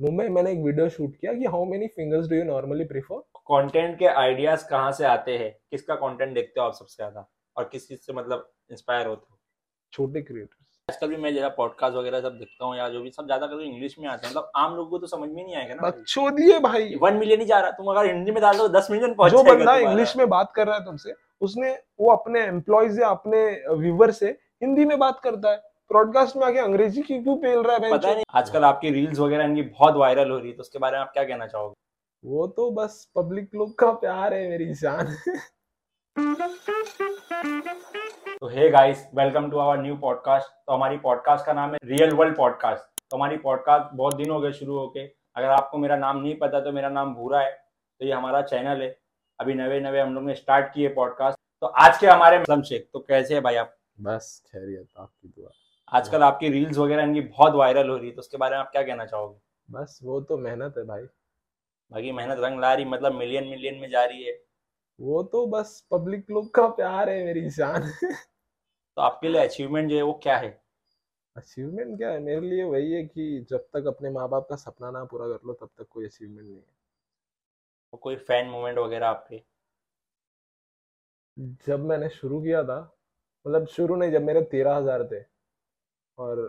मुंबई मैंने एक video shoot किया कि how many fingers do you normally prefer content के आइडियाज़ कहाँ से आते हैं? किसका कंटेंट देखते हो आप सबसे ज़्यादा? और किस चीज़ से मतलब इंस्पायर होते हो? छोटे क्रिएटर्स आजकल भी मैं जरा पॉडकास्ट वगैरह सब देखता हूँ या जो भी सब ज़्यादा कर इंग्लिश में आते हैं। मतलब आम लोगों को तो समझ में नहीं आएगा ना बकचोदी है भाई। वन मिलियन ही जा रहा तुम अगर हिंदी में डाल दो दस मिलियन पहुँच जो बंदा इंग्लिश में बात कर रहा है तुमसे उसने वो अपने एम्प्लॉयज़ या अपने व्यूवर से हिंदी में बात करता है। ब्रॉडकास्ट में आके अंग्रेज़ी की क्यों पेल रहा है पता नहीं आजकल आपकी रील्स वगैरह इनकी बहुत वायरल हो रही है तो उसके बारे में आप क्या कहना चाहोगे? वो तो बस पब्लिक लोग का प्यार है मेरी जान। तो hey guys welcome to our new podcast तो हमारी पॉडकास्ट का नाम है रियल वर्ल्ड पॉडकास्ट तो हमारी पॉडकास्ट बहुत दिन हो गए शुरू होके। अगर आपको मेरा नाम नहीं पता तो मेरा नाम भूरा है। तो ये हमारा चैनल है। अभी नवे नवे हम लोग ने स्टार्ट किए पॉडकास्ट तो आज के हमारे शेख तो कैसे है भाई आप? बस खैरियत आपकी दुआ। आजकल आपकी रील्स वगैरह इनकी बहुत वायरल हो रही है तो उसके बारे में आप क्या कहना चाहोगे? बस वो तो मेहनत है भाई। बाकी मेहनत रंग ला रही मतलब मिलियन मिलियन में जा रही है। वो तो बस पब्लिक लोग का प्यार है मेरी जान। तो आपके लिए अचीवमेंट जो है वो क्या है? अचीवमेंट क्या है? मेरे लिए वही है कि जब तक अपने माँ बाप का सपना ना पूरा कर लो तब तक कोई अचीवमेंट नहीं है। वो कोई फ़ैन मोमेंट वगैरह आपके? जब मैंने शुरू किया था मतलब शुरू नहीं जब मेरे तेरह हज़ार थे और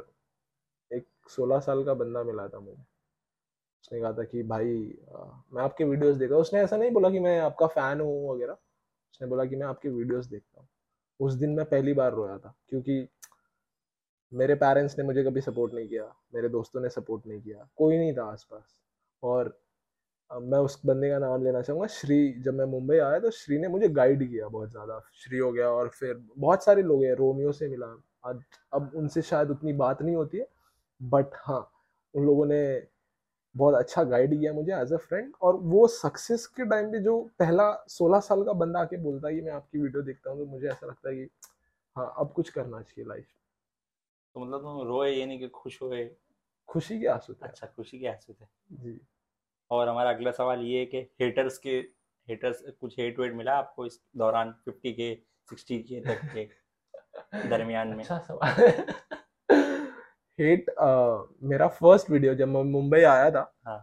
एक सोलह साल का बंदा मिला था मुझे। उसने कहा था कि भाई आ, मैं आपके वीडियोस देखा उसने ऐसा नहीं बोला कि मैं आपका फ़ैन हूँ वगैरह। उसने बोला कि मैं आपके वीडियोस देखता हूँ। उस दिन मैं पहली बार रोया था क्योंकि मेरे पेरेंट्स ने मुझे कभी सपोर्ट नहीं किया मेरे दोस्तों ने सपोर्ट नहीं किया कोई नहीं था आसपास। और मैं उस बंदे का नाम लेना चाहूँगा श्री। जब मैं मुंबई आया तो श्री ने मुझे गाइड किया बहुत ज़्यादा। श्री हो गया और फिर बहुत सारे लोग हैं रोमियो से मिला आज अब उनसे शायद उतनी बात नहीं होती है बट हाँ उन लोगों ने बहुत अच्छा गाइड किया मुझे एज अ फ्रेंड और वो सक्सेस के टाइम पे जो पहला सोलह साल का बंदा आके बोलता है कि मैं आपकी वीडियो देखता हूँ तो मुझे ऐसा लगता है कि हाँ अब कुछ करना चाहिए लाइफ तो मतलब तुम रोए ये नहीं कि खुश हुए खुशी के आँसू थे। अच्छा खुशी के आँसू थे। जी। और हमारा अगला सवाल ये है कि हेटर्स के हेटर्स कुछ हेट वेट मिला आपको इस दौरान फिफ्टी के सिक्सटी के तक के? दरमियान में अच्छा सवाल हेट मेरा फ़र्स्ट वीडियो जब मैं मुंबई आया था हाँ।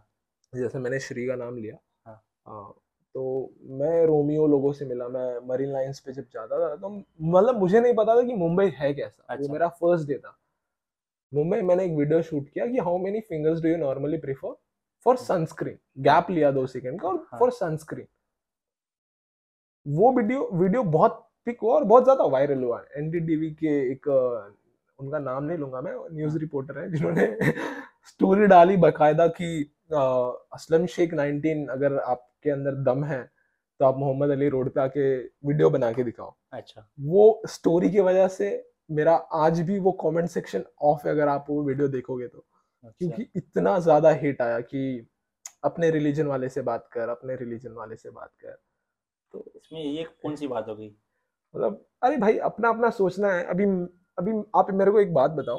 जैसे मैंने श्री का नाम लिया हाँ। हाँ, तो मैं रोमियो लोगों से मिला मैं मरीन लाइंस पे जब जाता था तो मतलब मुझे नहीं पता था कि मुंबई है कैसा वो अच्छा। मेरा फ़र्स्ट डे था मुंबई मैंने एक वीडियो शूट किया कि how many fingers do you normally prefer for sunscreen gap लिया दो सेकंड का और हाँ। फॉर सनस्क्रीन वो वीडियो वीडियो बहुत पिक हुआ और बहुत ज़्यादा वायरल हुआ एनडीटीवी के एक उनका नाम नहीं लूँगा मैं न्यूज़ रिपोर्टर है जिन्होंने स्टोरी डाली बकायदा कि असलम शेख 19 अगर आपके अंदर दम है तो आप मोहम्मद अली रोड पे आके वीडियो बना के दिखाओ। अच्छा। वो स्टोरी की वजह से मेरा आज भी वो कमेंट सेक्शन ऑफ़ है अगर आप वो वीडियो देखोगे तो। अच्छा। क्योंकि इतना ज़्यादा हिट आया कि अपने रिलीजन वाले से बात कर अपने रिलीजन वाले से बात कर। तो इसमें ये कौन सी बात हो गई? मतलब अरे भाई अपना अपना सोचना है। अभी अभी आप मेरे को एक बात बताओ।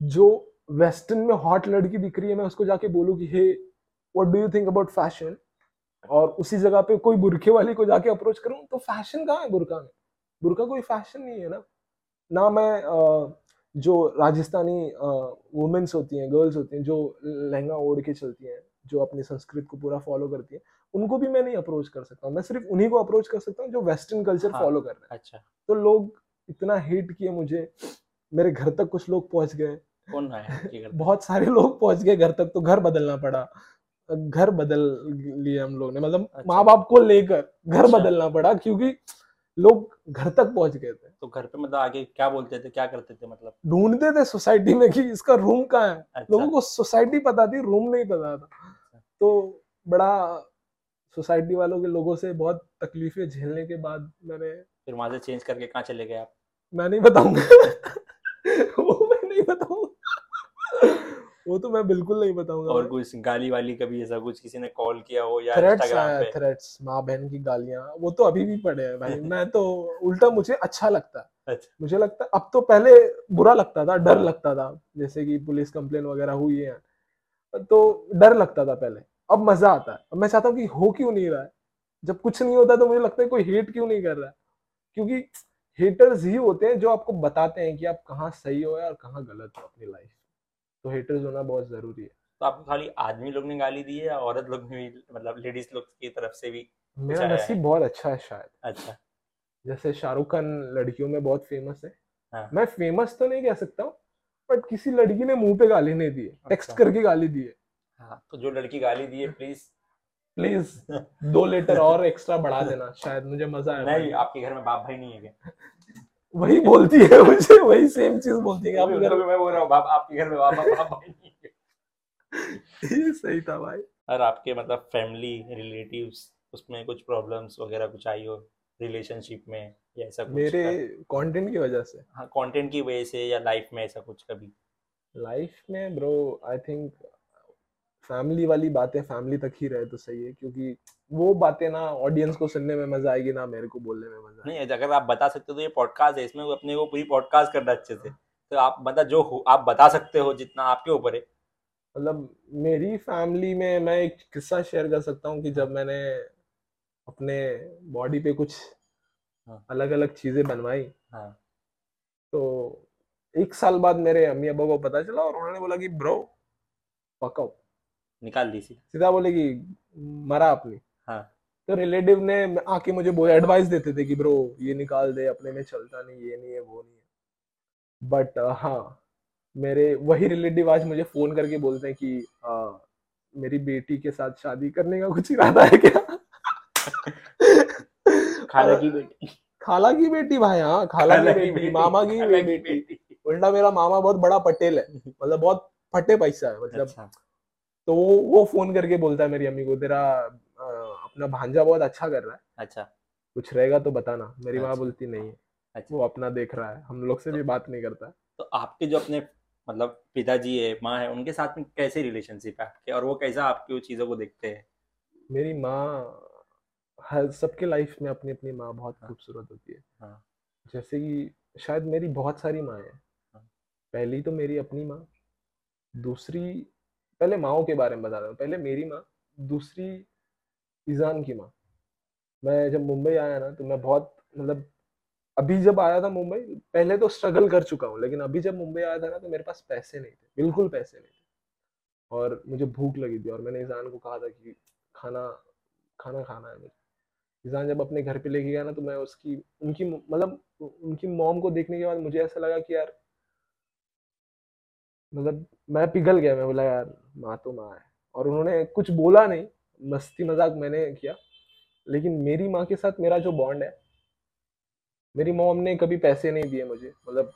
जो वेस्टर्न में हॉट लड़की दिख रही है, मैं उसको जाके बोलूँ कि, hey what do you think about fashion और उसी जगह पे कोई बुरखे वाली को जाके अप्रोच करूँ तो फ़ैशन कहाँ है बुरका में? बुरका कोई फ़ैशन नहीं है ना। ना मैं जो राजस्थानी वुमेन्स होती हैं गर्ल्स होती हैं, जो लहंगा ओढ़ के चलती हैं, जो अपनी संस्कृति को पूरा फॉलो करती हैं उनको भी मैं नहीं अप्रोच कर सकता हूँ। मैं सिर्फ़ उन्हीं को अप्रोच कर सकता हूँ जो वेस्टर्न कल्चर हाँ। फॉलो कर रहे हैं। अच्छा। तो लोग इतना हेट किए मुझे मेरे घर तक कुछ लोग पहुँच गए। कौन आया बहुत सारे लोग पहुँच गए घर तक तो घर बदलना पड़ा। घर बदल लिए हम लोग ने मतलब अच्छा। माँ बाप को लेकर घर अच्छा। बदलना पड़ा क्योंकि लोग घर तक पहुँच गए थे। तो घर पे मतलब आगे क्या बोलते थे क्या करते थे मतलब? ढूंढते थे सोसाइटी में कि इसका रूम कहाँ है। अच्छा। लोगों को सोसाइटी पता थी रूम नहीं पता था। तो बड़ा सोसाइटी वालों के लोगों से बहुत तकलीफें झेलने के बाद मैंने फिर वहाँ से चेंज करके कहाँ चले गए आप? मैं नहीं बताऊँगा। वो मैं नहीं बताऊँगा। वो तो मैं बिल्कुल नहीं बताऊँगा। और कुछ गाली वाली कभी ऐसा कुछ किसी ने कॉल किया हो या थ्रेट्स आया पे? थ्रेट्स माँ बहन की गालियाँ वो तो अभी भी पड़े हैं भाई। मैं तो उल्टा मुझे अच्छा लगता है। अच्छा। मुझे लगता अब तो पहले बुरा लगता था डर। लगता था। जैसे कि पुलिस कंप्लेन वगैरह हुई है। तो डर लगता था पहले। अब मज़ा आता है। अब मैं चाहता हूँ कि हो क्यों नहीं रहा है? जब कुछ नहीं होता तो मुझे लगता है कोई हेट क्यों नहीं कर रहा है? क्योंकि हेटर्स ही होते हैं जो आपको बताते हैं कि आप कहाँ सही हो या और कहाँ गलत हो अपनी लाइफ तो हेटर्स होना बहुत ज़रूरी है। तो आपको खाली आदमी लोग ने गाली दी है या औरत लोग ने भी मतलब लेडीज़ लोग की तरफ़ से भी मेरा नसीब बहुत अच्छा है शायद। अच्छा। जैसे शाहरुख खान लड़कियों में बहुत फ़ेमस है। हाँ। मैं फ़ेमस तो नहीं कह सकता हूँ बट किसी लड़की ने मुँह पे गाली नहीं दी है। टेक्स्ट अच्छा। करके गाली दी है। हाँ तो जो लड़की गाली दी है प्लीज़ प्लीज़ दो लेटर और एक्स्ट्रा बढ़ा देना शायद मुझे मज़ा आए। नहीं आपके घर में बाप भाई नहीं है क्या? वही बोलती है मुझे वही सेम चीज़ बोलती है कि आप अभी घर तो मैं बोल रहा हूँ बाप आपके घर में बाप बाप भाई नहीं है। ये सही था भाई। और आपके मतलब फैमिली रिलेटिव्स उसमें कुछ प्रॉब्लम्स वगैरह कुछ आई हो रिलेशनशिप में या ऐसा कुछ मेरे कंटेंट की वजह से। हाँ कंटेंट की वजह से या लाइफ में ऐसा कुछ कभी? लाइफ में ब्रो आई थिंक फैमिली वाली बातें फैमिली तक ही रहे तो सही है क्योंकि वो बातें ना ऑडियंस को सुनने में मज़ा आएगी ना मेरे को बोलने में मज़ा नहीं अगर आप बता सकते हो तो ये पॉडकास्ट है इसमें वो अपने को पूरी पॉडकास्ट करना अच्छे से। तो आप मतलब जो आप बता सकते हो जितना आपके ऊपर है। मतलब मेरी फैमिली में मैं एक किस्सा शेयर कर सकता हूँ कि जब मैंने अपने बॉडी पे कुछ हाँ। अलग अलग चीज़ें बनवाई हाँ। तो एक साल बाद मेरे अम्मी अब्बा को पता चला और उन्होंने बोला कि ब्रो पकाओ। निकाल दी सी सीधा बोले कि मरा अपनी हाँ। तो रिलेटिव ने आके मुझे वो एडवाइस देते थे कि ब्रो ये निकाल दे अपने में चलता नहीं ये नहीं है वो नहीं है। बट हाँ मेरे वही रिलेटिव आज मुझे फ़ोन करके बोलते हैं कि आ, मेरी बेटी के साथ शादी करने का कुछ इरादा है क्या? खाला की बेटी। खाला की बेटी भाई हाँ खाला खाला की बेटी मामा की खाला बेटी। उल्टा मेरा मामा बहुत बड़ा पटेल है मतलब बहुत फटे पैसा है मतलब अच्छा। तो वो वो फ़ोन करके बोलता है मेरी अम्मी को तेरा अ, अपना भांजा बहुत अच्छा कर रहा है। अच्छा। कुछ रहेगा तो बताना मेरी माँ अच्छा। बोलती नहीं है। अच्छा। वो अपना देख रहा है हम लोग से भी बात नहीं करता। तो आपके जो अपने मतलब पिताजी है माँ है उनके साथ में कैसे रिलेशनशिप है आपके और वो कैसा आपकी वो चीज़ों को देखते हैं? मेरी माँ हर सबके लाइफ में अपनी अपनी माँ बहुत हाँ। खूबसूरत होती है। हाँ। जैसे कि शायद मेरी बहुत सारी माँ हैं। हाँ। पहली तो मेरी अपनी माँ दूसरी पहले माओ के बारे में बता रहा हूँ। पहले मेरी माँ, दूसरी ईजान की माँ। मैं जब मुंबई आया ना तो मैं बहुत मतलब अभी जब आया था मुंबई, पहले तो स्ट्रगल कर चुका हूँ, लेकिन अभी जब मुंबई आया था ना तो मेरे पास पैसे नहीं थे। बिल्कुल पैसे नहीं थे। और मुझे भूख लगी थी, और मैंने ईजान को कहा था कि खाना खाना खाना है मुझे। ईजान जब अपने घर पे लेके गया ना तो मैं उसकी, उनकी मतलब उनकी मॉम को देखने के बाद मुझे ऐसा लगा कि यार मतलब मैं पिघल गया, मैं बोला, यार, माँ तो माँ है। और उन्होंने कुछ बोला नहीं, मस्ती मज़ाक मैंने किया। लेकिन मेरी माँ के साथ मेरा जो बॉन्ड है, मेरी मॉम ने कभी पैसे नहीं दिए मुझे। मतलब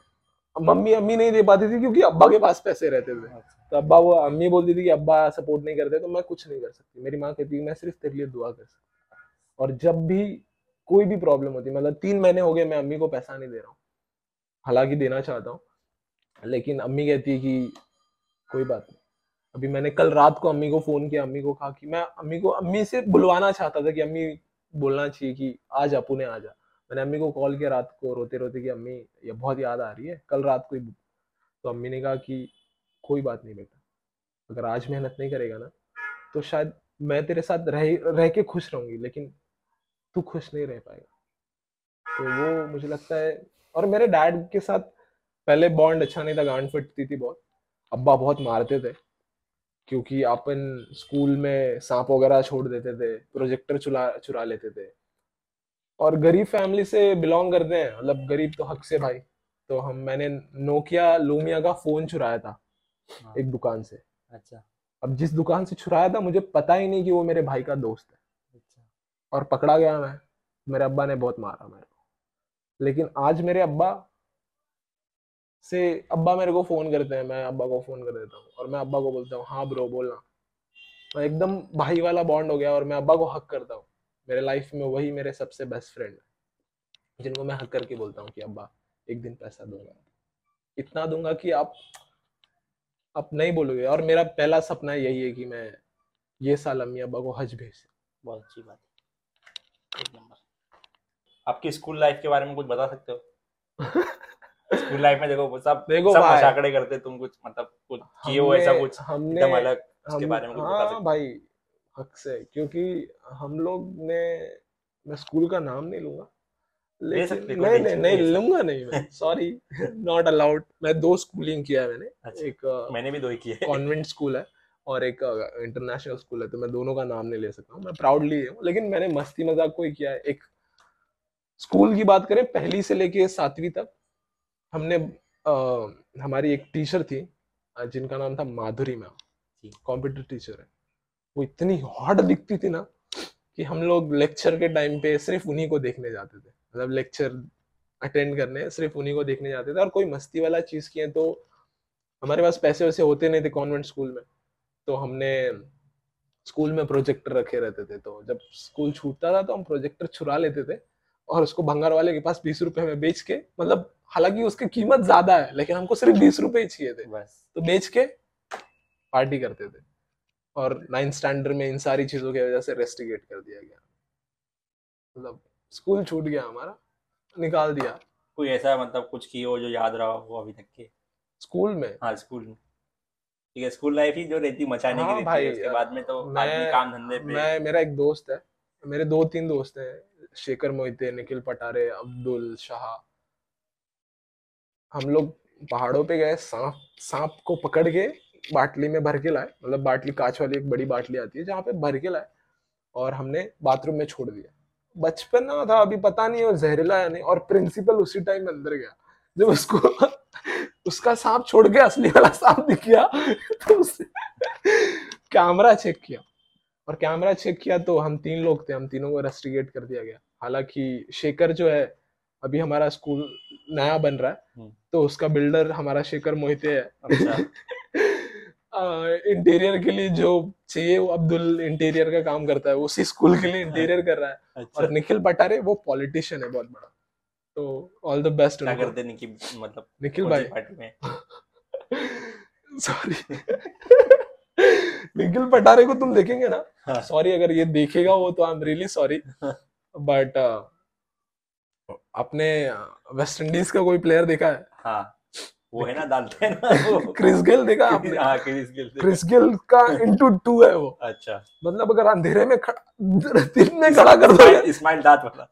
मम्मी अम्मी नहीं दे पाती थी क्योंकि अब्बा के पास पैसे रहते थे। तो अब्बा वो अम्मी बोलती थी कि, अब्बा सपोर्ट नहीं करते तो मैं कुछ नहीं कर सकती। मेरी माँ कहती मैं सिर्फ़ तेरे लिए दुआ कर सकती और जब भी कोई भी प्रॉब्लम होती मतलब तीन महीने हो गए, मैं अम्मी को पैसा नहीं दे रहा हूँ। हालाँकि देना चाहता हूँ लेकिन अम्मी कहती है कि कोई बात नहीं। अभी मैंने कल रात को अम्मी को फ़ोन किया, अम्मी को कहा कि मैं अम्मी को, अम्मी से बुलवाना चाहता था कि अम्मी बोलना चाहिए कि आ जा, पुणे आ जा। मैंने अम्मी को कॉल किया रात को, रोते रोते कि अम्मी, ये बहुत याद आ रही है, कल रात को ही तो अम्मी ने कहा कि कोई बात नहीं बेटा, अगर आज मेहनत नहीं करेगा ना तो शायद मैं तेरे साथ रह रह के खुश रहूँगी, लेकिन तू खुश नहीं रह पाएगा। तो वो मुझे लगता है, और मेरे डैड के साथ पहले बॉन्ड अच्छा नहीं था गांड फटती थी बहुत। अब्बा बहुत मारते थे क्योंकि अपन स्कूल में सांप वगैरह छोड़ देते थे प्रोजेक्टर चुरा चुरा लेते थे। और गरीब फैमिली से बिलोंग करते हैं मतलब गरीब तो हक से भाई। तो हम मैंने नोकिया लूमिया का फ़ोन चुराया था हाँ, एक दुकान से। अच्छा। अब जिस दुकान से चुराया था मुझे पता ही नहीं कि वो मेरे भाई का दोस्त है। अच्छा। और पकड़ा गया मैं मेरे अब्बा ने बहुत मारा मेरे को। लेकिन आज मेरे अब्बा से अब्बा मेरे को फ़ोन करते हैं मैं अब्बा को फ़ोन कर देता हूँ और मैं अब्बा को बोलता हूँ हाँ ब्रो बोलना। तो एकदम भाई वाला बॉन्ड हो गया और मैं अब्बा को हक करता हूँ। मेरे लाइफ में वही मेरे सबसे बेस्ट फ्रेंड है जिनको मैं हक करके बोलता हूँ कि अब्बा एक दिन पैसा दूँगा। इतना दूँगा कि आप आप नहीं बोलोगे। और मेरा पहला सपना यही है कि मैं ये साल अम्मी अब्बा को हज भेज बहुत अच्छी बात है। एक नंबर। आपकी स्कूल लाइफ के बारे में कुछ बता सकते हो? स्कूल लाइफ में देखो वो सब देखो सब मजाकड़े करते तुम कुछ मतलब कुछ किए हो ऐसा कुछ हमने एकदम अलग उसके बारे में कुछ बता सकते हाँ? भाई हक से क्योंकि हम लोग ने मैं स्कूल का नाम नहीं लूँगा। लेकिन नहीं नहीं नहीं लूँगा नहीं मैं। सॉरी नॉट अलाउड मैं दो स्कूलिंग किया है मैंने। अच्छा। एक मैंने भी दो ही किए कॉन्वेंट स्कूल है और एक इंटरनेशनल स्कूल है तो मैं दोनों का नाम नहीं ले सकता हूँ। मैं प्राउडली हूँ लेकिन मैंने मस्ती मज़ाक कोई किया है। एक स्कूल की बात करें पहली से लेके सातवीं तक हमने आ, हमारी एक टीचर थी जिनका नाम था माधुरी मैम। कंप्यूटर टीचर है। वो इतनी हॉट दिखती थी ना कि हम लोग लेक्चर के टाइम पे सिर्फ़ उन्हीं को देखने जाते थे। मतलब लेक्चर अटेंड करने सिर्फ़ उन्हीं को देखने जाते थे। और कोई मस्ती वाला चीज़ किए तो हमारे पास पैसे वैसे होते नहीं थे कॉन्वेंट स्कूल में। तो हमने स्कूल में प्रोजेक्टर रखे रहते थे। तो जब स्कूल छूटता था तो हम प्रोजेक्टर छुरा लेते थे और उसको भंगार वाले के पास बीस रुपए में बेच के मतलब हालाँकि उसकी कीमत ज़्यादा है लेकिन हमको सिर्फ़ बीस रुपए ही चाहिए थे। बस। तो बेच के पार्टी करते थे। और नाइन्थ स्टैंडर्ड में इन सारी चीज़ों की वजह से रेस्टिगेट कर दिया गया। मतलब स्कूल छूट गया हमारा निकाल दिया। कोई ऐसा मतलब कुछ किए हो जो याद रहा हो अभी तक के? स्कूल में? हाँ स्कूल में। ठीक है स्कूल लाइफ ही जो रहती मचाने की हाँ रहती भाई, है उसके बाद में तो मैं- काम धंधे पे मैं मेरा एक दोस्त है मेरे दो तीन दोस्त हैं शेखर मोहिते निखिल पटारे अब्दुल शाह। हम लोग पहाड़ों पे गए, सांप सांप को पकड़ के बाटली में भर के लाए। मतलब बाटली, कांच वाली एक बड़ी बाटली आती है जहाँ पे भर के लाए और हमने बाथरूम में छोड़ दिया। बचपन ना था, अभी पता नहीं वो जहरीला या नहीं। और प्रिंसिपल उसी टाइम अंदर गया। जब उसको, उसका सांप छोड़ के असली वाला सांप दिख गया तो उसने कैमरा चेक किया। और कैमरा चेक किया तो हम तीन लोग थे, हम तीनों को रेस्टिगेट कर दिया गया। हालाँकि शेखर जो है अभी हमारा स्कूल नया बन रहा है हम्म। तो उसका बिल्डर हमारा शेखर मोहिते है। अच्छा। इंटीरियर के लिए जो चाहिए वो अब्दुल इंटीरियर का काम करता है उसी स्कूल के लिए इंटीरियर कर रहा है। अच्छा। और निखिल पटारे वो पॉलिटिशियन है बहुत बड़ा। तो ऑल द बेस्ट क्या करते नहीं मतलब निखिल भाई। पार्टी में? सॉरी निखिल पटारे को तुम देखेंगे ना। हाँ। सॉरी अगर ये देखेगा वो तो I am really sorry but अपने वेस्ट इंडीज का कोई प्लेयर देखा है? हाँ वो है ना डालते हैं ना क्रिस गेल देखा आपने? हाँ क्रिस गेल। क्रिस गेल का इंटू टू है वो। अच्छा। मतलब अगर अंधेरे में खड़ा दिन में खड़ा कर दो इस्माइल दात वाला।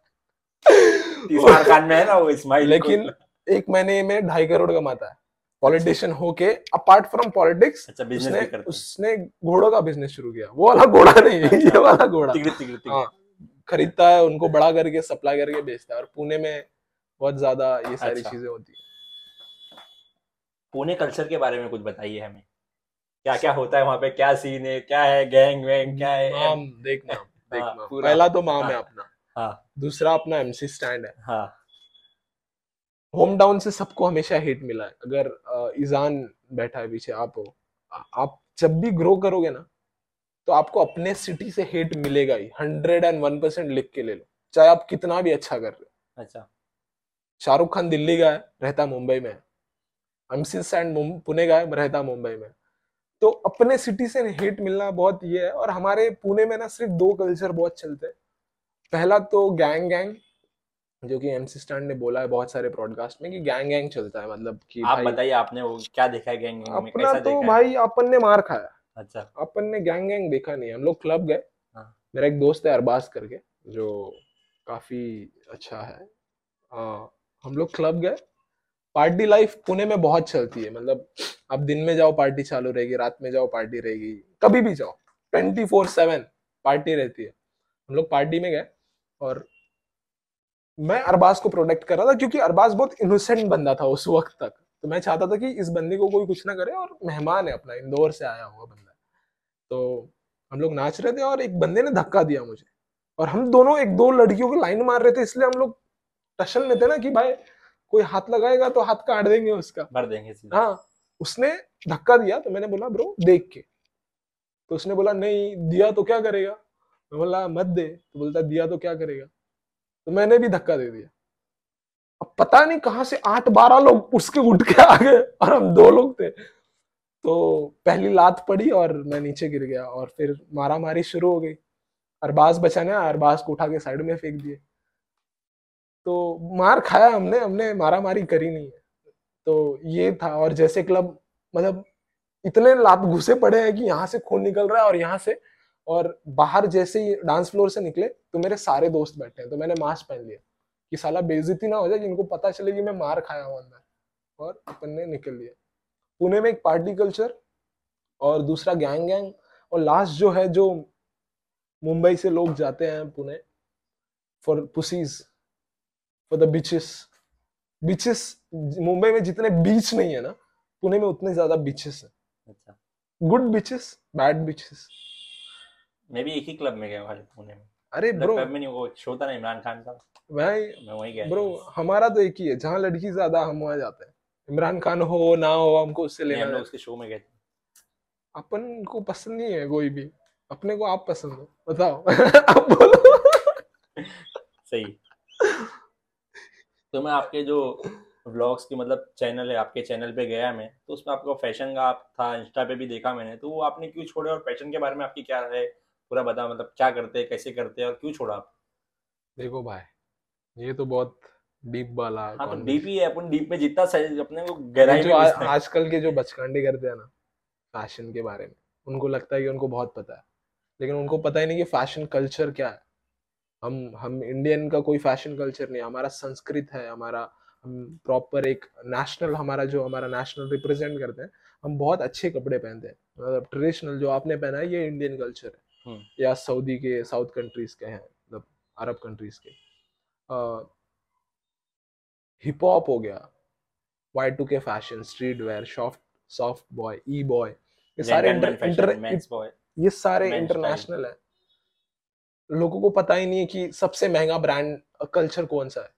इस्माइल खान में है ना वो इस्माइल लेकिन एक महीने में ढाई करोड़ कमाता है। पॉलिटिशियन होके अपार्ट फ्रॉम पॉलिटिक्स अच्छा उसने उसने घोड़ों का बिज़नेस शुरू किया। वो वाला घोड़ा नहीं है ये वाला घोड़ा। हाँ। खरीदता है उनको बड़ा करके सप्लाई करके बेचता है। और पुणे में बहुत ज़्यादा ये सारी अच्छा। चीज़ें होती है। पुणे कल्चर के बारे में कुछ बताइए हमें। क्या क्या होता है वहाँ पे? क्या सीन है? क्या है? गैंग वैंग क्या है? माम देख माम देख हाँ, माम पहला तो माम है हाँ। अपना। हाँ। दूसरा अपना एमसी स्टैंड है। हाँ। होम टाउन से सबको हमेशा हिट मिला है। अगर ईजान बैठा है पीछे आप हो। आप जब भी ग्रो करोगे ना तो आपको अपने सिटी से हिट मिलेगा ही हंड्रेड एंड वन परसेंट लिख के ले लो चाहे आप कितना भी अच्छा कर रहे हो। अच्छा। शाहरुख खान दिल्ली का है रहता मुंबई में। स्टैंड मुं- पुणे का है रहता मुंबई में। तो अपने सिटी से हिट मिलना बहुत ये है और हमारे पुणे में ना सिर्फ़ दो कल्चर बहुत चलते हैं। पहला तो गैंग गैंग जो कि एमसी स्टैंड ने बोला है बहुत सारे ब्रॉडकास्ट में कि गैंग गैंग चलता है मतलब कि आप बताइए आपने वो क्या देखा है गैंग गैंग में? कैसा तो देखा भाई अपन ने मार खाया। अच्छा। अपन ने गैंग गैंग देखा नहीं हम लोग क्लब गए। हाँ। मेरा एक दोस्त है अरबाज करके जो काफ़ी अच्छा है। आ, हम लोग क्लब गए। पार्टी लाइफ पुणे में बहुत चलती है। मतलब आप दिन में जाओ पार्टी चालू रहेगी रात में जाओ पार्टी रहेगी। कभी भी जाओ ट्वेंटी फोर सेवन पार्टी रहती है। हम लोग पार्टी में गए और मैं अरबाज को प्रोटेक्ट कर रहा था क्योंकि अरबाज बहुत इनोसेंट बंदा था उस वक्त तक। तो मैं चाहता था कि इस बंदे को कोई कुछ ना करे और मेहमान है अपना इंदौर से आया हुआ बंदा। है तो हम लोग नाच रहे थे और एक बंदे ने धक्का दिया मुझे। और हम दोनों एक दो लड़कियों को लाइन मार रहे थे इसलिए हम लोग टशन में थे ना कि भाई कोई हाथ लगाएगा तो हाथ काट देंगे उसका। भर देंगे हाँ उसने धक्का दिया तो मैंने बोला ब्रो देख के। तो उसने बोला नहीं दिया तो क्या करेगा? मैं बोला मत दे। तो बोलता दिया तो क्या करेगा? तो मैंने भी धक्का दे दिया। अब पता नहीं कहाँ से आठ बारह लोग उसके उठ के आ गए और हम दो लोग थे। तो पहली लात पड़ी और मैं नीचे गिर गया और फिर मारा मारी शुरू हो गई। अरबाज बचाने अरबाज को उठा के साइड में फेंक दिए। तो मार खाया हमने हमने मारा मारी करी नहीं है। तो ये था और जैसे क्लब मतलब इतने लात घुसे पड़े हैं कि यहाँ से खून निकल रहा है और यहाँ से और बाहर जैसे ही डांस फ्लोर से निकले तो मेरे सारे दोस्त बैठे हैं। तो मैंने मास्क पहन लिया कि साला बेइज्जती ना हो जाए, जिनको पता चले कि मैं मार खाया हूँ अंदर और अपन ने निकल लिया। पुणे में एक पार्टी कल्चर और दूसरा गैंग गैंग और लास्ट जो है जो मुंबई से लोग जाते हैं Pune for pussies for the beaches beaches Mumbai में जितने बीच नहीं है ना पुणे में उतने ज़्यादा बीचेस है। अच्छा। गुड बीचेस बैड बीचेस मैं भी एक ही क्लब में गया खाली पुणे में। अरे ब्रो क्लब में नहीं वो शो था ना इमरान खान का। भाई मैं वहीं गया ब्रो हमारा तो एक ही है जहाँ लड़की ज़्यादा हम वहाँ जाते हैं। इमरान खान हो ना हो हमको उससे लेना है। उसके शो में गए अपन को पसंद नहीं है कोई भी। अपने को आप पसंद हो। बताओ। आप बोलो। सही। तो मैं आपके जो व्लॉग्स की मतलब चैनल है आपके चैनल पे गया मैं तो उसमें आपका फ़ैशन का आप था इंस्टा पे भी देखा मैंने तो वो आपने क्यों छोड़े और फ़ैशन के बारे में आपकी क्या है? पूरा बता मतलब क्या करते हैं कैसे करते हैं और क्यों छोड़ा आप? देखो भाई ये तो बहुत डीप वाला हाँ तो डीप ही है अपन डीप में जितना सही अपने को गहराई जो आजकल के जो बचकांडी करते हैं ना फ़ैशन के बारे में उनको लगता है कि उनको बहुत पता है। लेकिन उनको पता ही नहीं कि फ़ैशन कल्चर क्या है। हम हम इंडियन का कोई फ़ैशन कल्चर नहीं हमारा संस्कृत है हमारा हम प्रॉपर एक नेशनल हमारा जो हमारा नेशनल रिप्रेजेंट करते हैं हम बहुत अच्छे कपड़े पहनते हैं। मतलब ट्रेडिशनल जो आपने पहना है ये इंडियन कल्चर है। हम्म। या सऊदी के साउथ कंट्रीज़ के हैं मतलब अरब कंट्रीज़ के। हिप हॉप हो गया Y two K fashion streetwear soft soft boy E boy ये सारे इंटर. ये सारे इंटरनेशनल है। लोगों को पता ही नहीं है कि सबसे महँगा ब्रांड कल्चर कौन सा है।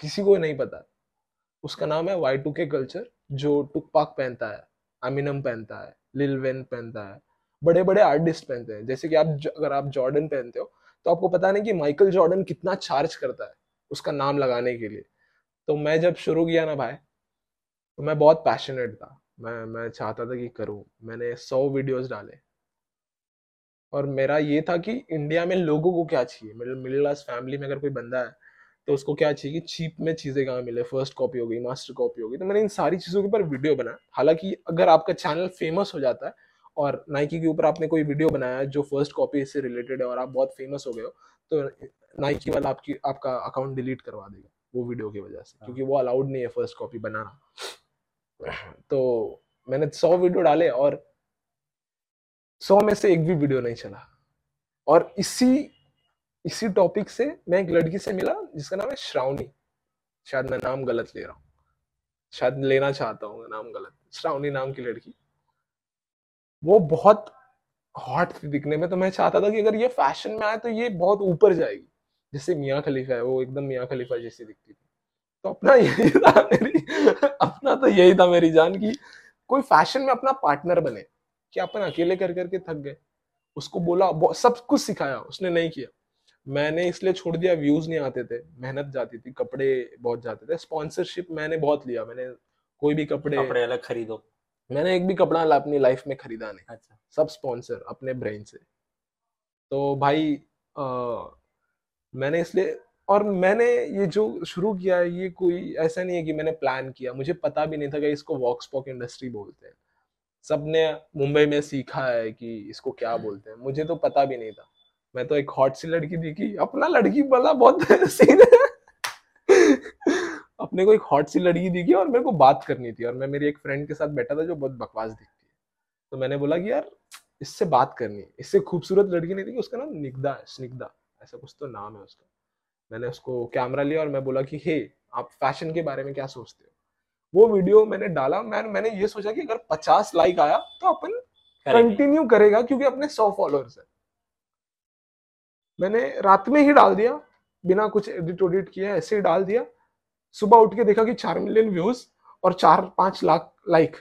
किसी को नहीं पता। उसका नाम है वाई टू के कल्चर जो टुकपाक पहनता है अमिनम पहनता है लिल वेन पहनता है बड़े बड़े आर्टिस्ट पहनते हैं। जैसे कि आप अगर आप जॉर्डन पहनते हो तो आपको पता नहीं कि माइकल जॉर्डन कितना चार्ज करता है उसका नाम लगाने के लिए। तो मैं जब शुरू किया ना भाई तो मैं बहुत पैशनेट था। मैं मैं चाहता था कि करूँ। मैंने सौ वीडियोस डाले। और मेरा ये था कि इंडिया में लोगों को क्या चाहिए? मिडिल मिडिल क्लास फैमिली में अगर कोई बंदा है तो उसको क्या चाहिए कि चीप में चीज़ें कहाँ मिले? फ़र्स्ट कॉपी हो गई मास्टर कॉपी हो गई। तो मैंने इन सारी चीज़ों के ऊपर वीडियो बनाया। हालाँकि अगर आपका चैनल फ़ेमस हो जाता है और नाइकी के ऊपर आपने कोई वीडियो बनाया जो फ़र्स्ट कॉपी से रिलेटेड है और आप बहुत फ़ेमस हो गए हो तो नाइकी वाला आपकी, आपका अकाउंट डिलीट करवा देगा। वो वीडियो की वजह से क्योंकि वो अलाउड नहीं है फ़र्स्ट कॉपी बनाना। तो मैंने सौ वीडियो डाले और सौ में से एक भी वीडियो नहीं चला। और इसी इसी टॉपिक से मैं एक लड़की से मिला जिसका नाम है श्रावणी। शायद मैं नाम गलत ले रहा हूँ। शायद लेना चाहता हूँ नाम गलत। श्रावणी नाम की लड़की। वो बहुत हॉट थी दिखने में तो मैं चाहता था कि अगर ये फ़ैशन में आए तो ये बहुत ऊपर जाएगी। जैसे मियाँ खलीफा है वो एकदम मियाँ खलीफा जैसी दिखती थी। तो अपना यही था मेरी अपना तो यही था मेरी जान की कोई फ़ैशन में अपना पार्टनर बने कि अपन अकेले कर करके थक गए। उसको बोला सब कुछ सिखाया उसने नहीं किया। मैंने इसलिए छोड़ दिया व्यूज़ नहीं आते थे मेहनत जाती थी कपड़े बहुत जाते थे स्पॉन्सरशिप मैंने बहुत लिया मैंने कोई भी कपड़े कपड़े अलग खरीदो। मैंने एक भी कपड़ा अपनी लाइफ में खरीदा नहीं। अच्छा। सब स्पॉन्सर अपने ब्रेन से। तो भाई आ, मैंने इसलिए और मैंने ये जो शुरू किया है ये कोई ऐसा नहीं है कि मैंने प्लान किया। मुझे पता भी नहीं था कि इसको वॉक्स पॉक इंडस्ट्री बोलते हैं। सबने मुंबई में सीखा है कि इसको क्या बोलते हैं। मुझे तो पता भी नहीं था। मैं तो एक हॉट सी लड़की दिखी अपना लड़की वाला बहुत सीन है। अपने को एक हॉट सी लड़की दिखी और मेरे को बात करनी थी। और मैं मेरी एक फ्रेंड के साथ बैठा था जो बहुत बकवास दिखती है। तो मैंने बोला कि यार इससे बात करनी है। इससे खूबसूरत लड़की नहीं थी उसका नाम है स्निग्धा। ऐसा कुछ तो नाम है उसका। मैंने उसको कैमरा लिया और मैं बोला कि हे आप फ़ैशन के बारे में क्या सोचते हो? वो वीडियो मैंने डाला। मैं मैंने ये सोचा कि अगर 50 लाइक आया तो अपन कंटिन्यू करेगा क्योंकि अपने 100 फॉलोअर्स है। मैंने रात में ही डाल दिया। बिना कुछ एडिट उडिट किया ऐसे ही डाल दिया। सुबह उठ के देखा कि चार मिलियन व्यूज़ और चार पाँच लाख लाइक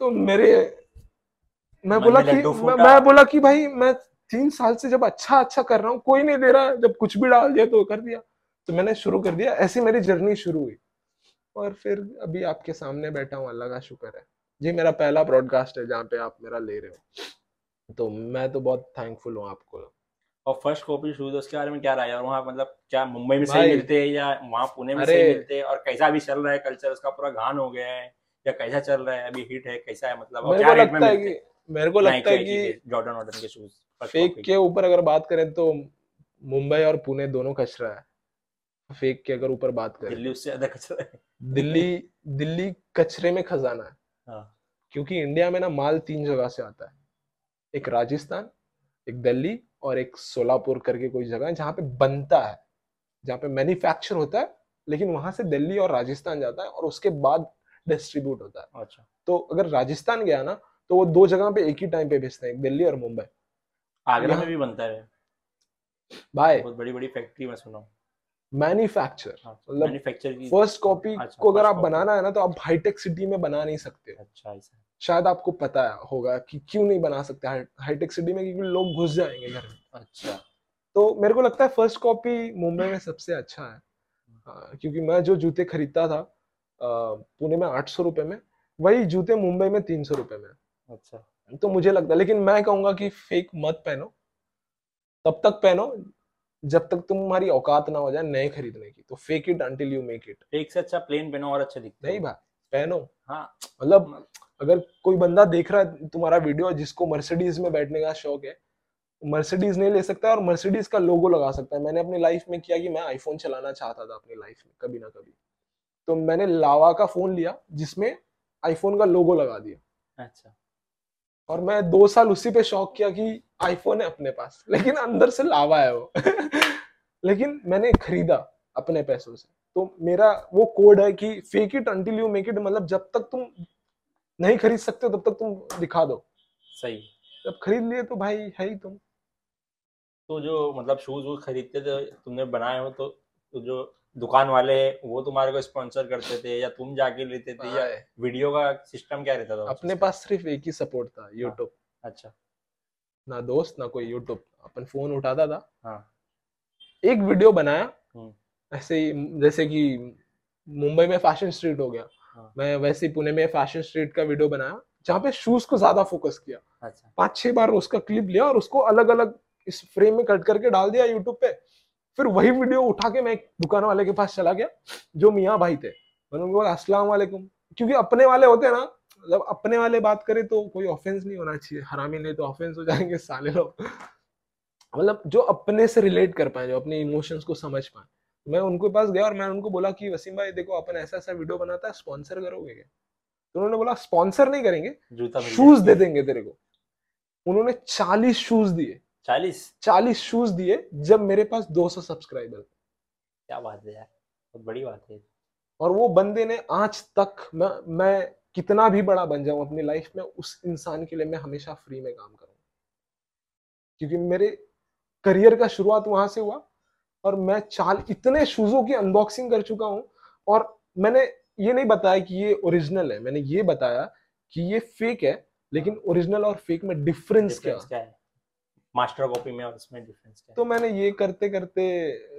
तो मेरे मैं बोला कि मैं, मैं बोला कि भाई मैं तीन साल से जब अच्छा अच्छा कर रहा हूँ कोई नहीं दे रहा जब कुछ भी डाल दिया तो कर दिया। तो मैंने शुरू कर दिया ऐसी मेरी जर्नी शुरू हुई। और फिर अभी आपके सामने बैठा हूँ अल्लाह का शुक्र है। ये मेरा पहला ब्रॉडकास्ट है जहाँ पे आप मेरा ले रहे हो। तो मैं तो बहुत थैंकफुल हूँ आपको। और फ़र्स्ट कॉपी शूज़ उसके बारे में क्या राय है? और वहाँ मतलब क्या मुंबई में सही मिलते हैं या वहाँ पुणे में सही मिलते हैं? और कैसा अभी चल रहा है कल्चर उसका पूरा घान हो गया है या कैसा चल रहा है? अभी हिट है कैसा है? मतलब मेरे को लगता है कि मेरे को लगता है कि जॉर्डन वॉर्डन के शूज़ फेक के ऊपर अगर बात करें तो मुंबई और पुणे दोनों कचरा है। फेक के अगर ऊपर बात करें। दिल्ली उससे ज़्यादा कचरा है। दिल्ली दिल्ली कचरे में खजाना है। हाँ। क्योंकि इंडिया में ना माल तीन जगह से आता है। एक राजस्थान एक दिल्ली और एक सोलापुर करके कोई जगह है जहाँ पे बनता है। जहाँ पे मैन्युफैक्चर होता है लेकिन वहाँ से दिल्ली और राजस्थान जाता है और उसके बाद डिस्ट्रीब्यूट होता है। अच्छा। तो अगर राजस्थान गया ना तो वो दो जगह पे एक ही टाइम पे बेचते हैं दिल्ली और मुंबई। आगरा में भी बनता है। बाय। बहुत बड़ी बड़ी फैक्ट्री में सुना मैन्युफैक्चर मतलब फ़र्स्ट कॉपी को अगर आप बनाना है ना तो आप हाईटेक सिटी में बना नहीं सकते। अच्छा ऐसा शायद आपको पता होगा कि क्यों नहीं बना सकते हाईटेक सिटी में क्योंकि लोग घुस जाएँगे घर में। अच्छा। तो मेरे को लगता है फ़र्स्ट कॉपी मुंबई में सबसे अच्छा है। हाँ, क्योंकि मैं जो जूते खरीदता था पुणे में आठ सौ रुपए में वही जूते मुंबई में तीन सौ रुपए में। अच्छा। तो मुझे लगता है लेकिन मैं कहूँगा कि फेक मत पहनो। तब तक पहनो जब तक तुम्हारी औकात ना हो जाए नए खरीदने की। तो fake it until you make it एक से अच्छा प्लेन पहनो और अच्छे दिखते नहीं भाई पहनो। हाँ। मतलब अगर कोई बंदा देख रहा है तुम्हारा वीडियो जिसको मर्सिडीज में बैठने का शौक है मर्सिडीज नहीं ले सकता और मर्सिडीज का लोगो लगा सकता है। मैंने अपनी लाइफ में किया कि मैं आईफोन चलाना चाहता था अपनी लाइफ में कभी ना कभी। तो मैंने लावा का फ़ोन लिया जिसमें आईफोन का लोगो लगा दिया। अच्छा। और मैं दो साल उसी पे शौक किया कि आईफोन है अपने पास। लेकिन अंदर से लावा है वो। लेकिन मैंने खरीदा अपने पैसों से। तो मेरा वो कोड है कि fake it until you make it मतलब जब तक तुम नहीं खरीद सकते तब तक तुम दिखा दो। सही। जब खरीद लिए तो भाई है ही तुम। तो जो मतलब शूज़ वूज खरीदते थे तुमने बनाए हो तो, तो जो दुकान वाले वो तुम्हारे को स्पॉन्सर करते थे या तुम जाके लेते थे या वीडियो का सिस्टम क्या रहता था अपने पास सिर्फ़ एक ही सपोर्ट था यूट्यूब अच्छा। ना दोस्त ना कोई यूट्यूब अपन फ़ोन उठाता था। हाँ। एक वीडियो बनाया। हम्म। ऐसे ही जैसे कि मुंबई में फ़ैशन स्ट्रीट हो गया। हाँ। मैं वैसे ही पुणे में फ़ैशन स्ट्रीट का वीडियो बनाया जहाँ पे शूज़ को ज़्यादा फोकस किया। अच्छा। पाँच छह बार उसका क्लिप लिया और उसको अलग अलग इस फ्रेम में कट करके डाल दिया यूट्यूब पे। फिर वही वीडियो उठा के मैं एक दुकान वाले के पास चला गया जो मियाँ भाई थे। मैंने उनको बोला अस्सलाम वालेकुम। क्योंकि अपने वाले होते हैं ना जब अपने वाले बात करे तो कोई ऑफेंस नहीं होना चाहिए। हरामी नहीं तो ऑफेंस हो जाएँगे साले लोग। मतलब जो अपने से रिलेट कर पाए जो अपने इमोशंस को समझ पाए। मैं उनके पास गया और मैं उनको बोला कि वसीम भाई देखो अपन ऐसा ऐसा वीडियो बनाता है स्पॉन्सर करोगे क्या? तो उन्होंने बोला स्पॉन्सर नहीं करेंगे जूता शूज़ दे देंगे तेरे को। उन्होंने चालीस शूज़ दिए। चालीस। चालीस शूज़ दिए जब मेरे पास 200 सब्सक्राइबर क्या बात है यार बहुत बड़ी बात है। और वो बंदे ने आज तक मैं मैं कितना भी बड़ा बन जाऊँ अपनी लाइफ में उस इंसान के लिए मैं हमेशा फ्री में काम करूँगा क्योंकि मेरे करियर का शुरुआत वहाँ से हुआ और मैं चाल इतने शूजों की अनबॉक्सिंग कर चुका हूँ और मैंने ये नहीं बताया कि ये ओरिजिनल है मैंने ये बताया कि ये फेक है लेकिन ओरिजिनल और फेक में डिफरेंस क्या? डिफरेंस क्या है? मास्टर कॉपी में और इसमें डिफरेंस क्या। तो मैंने ये करते करते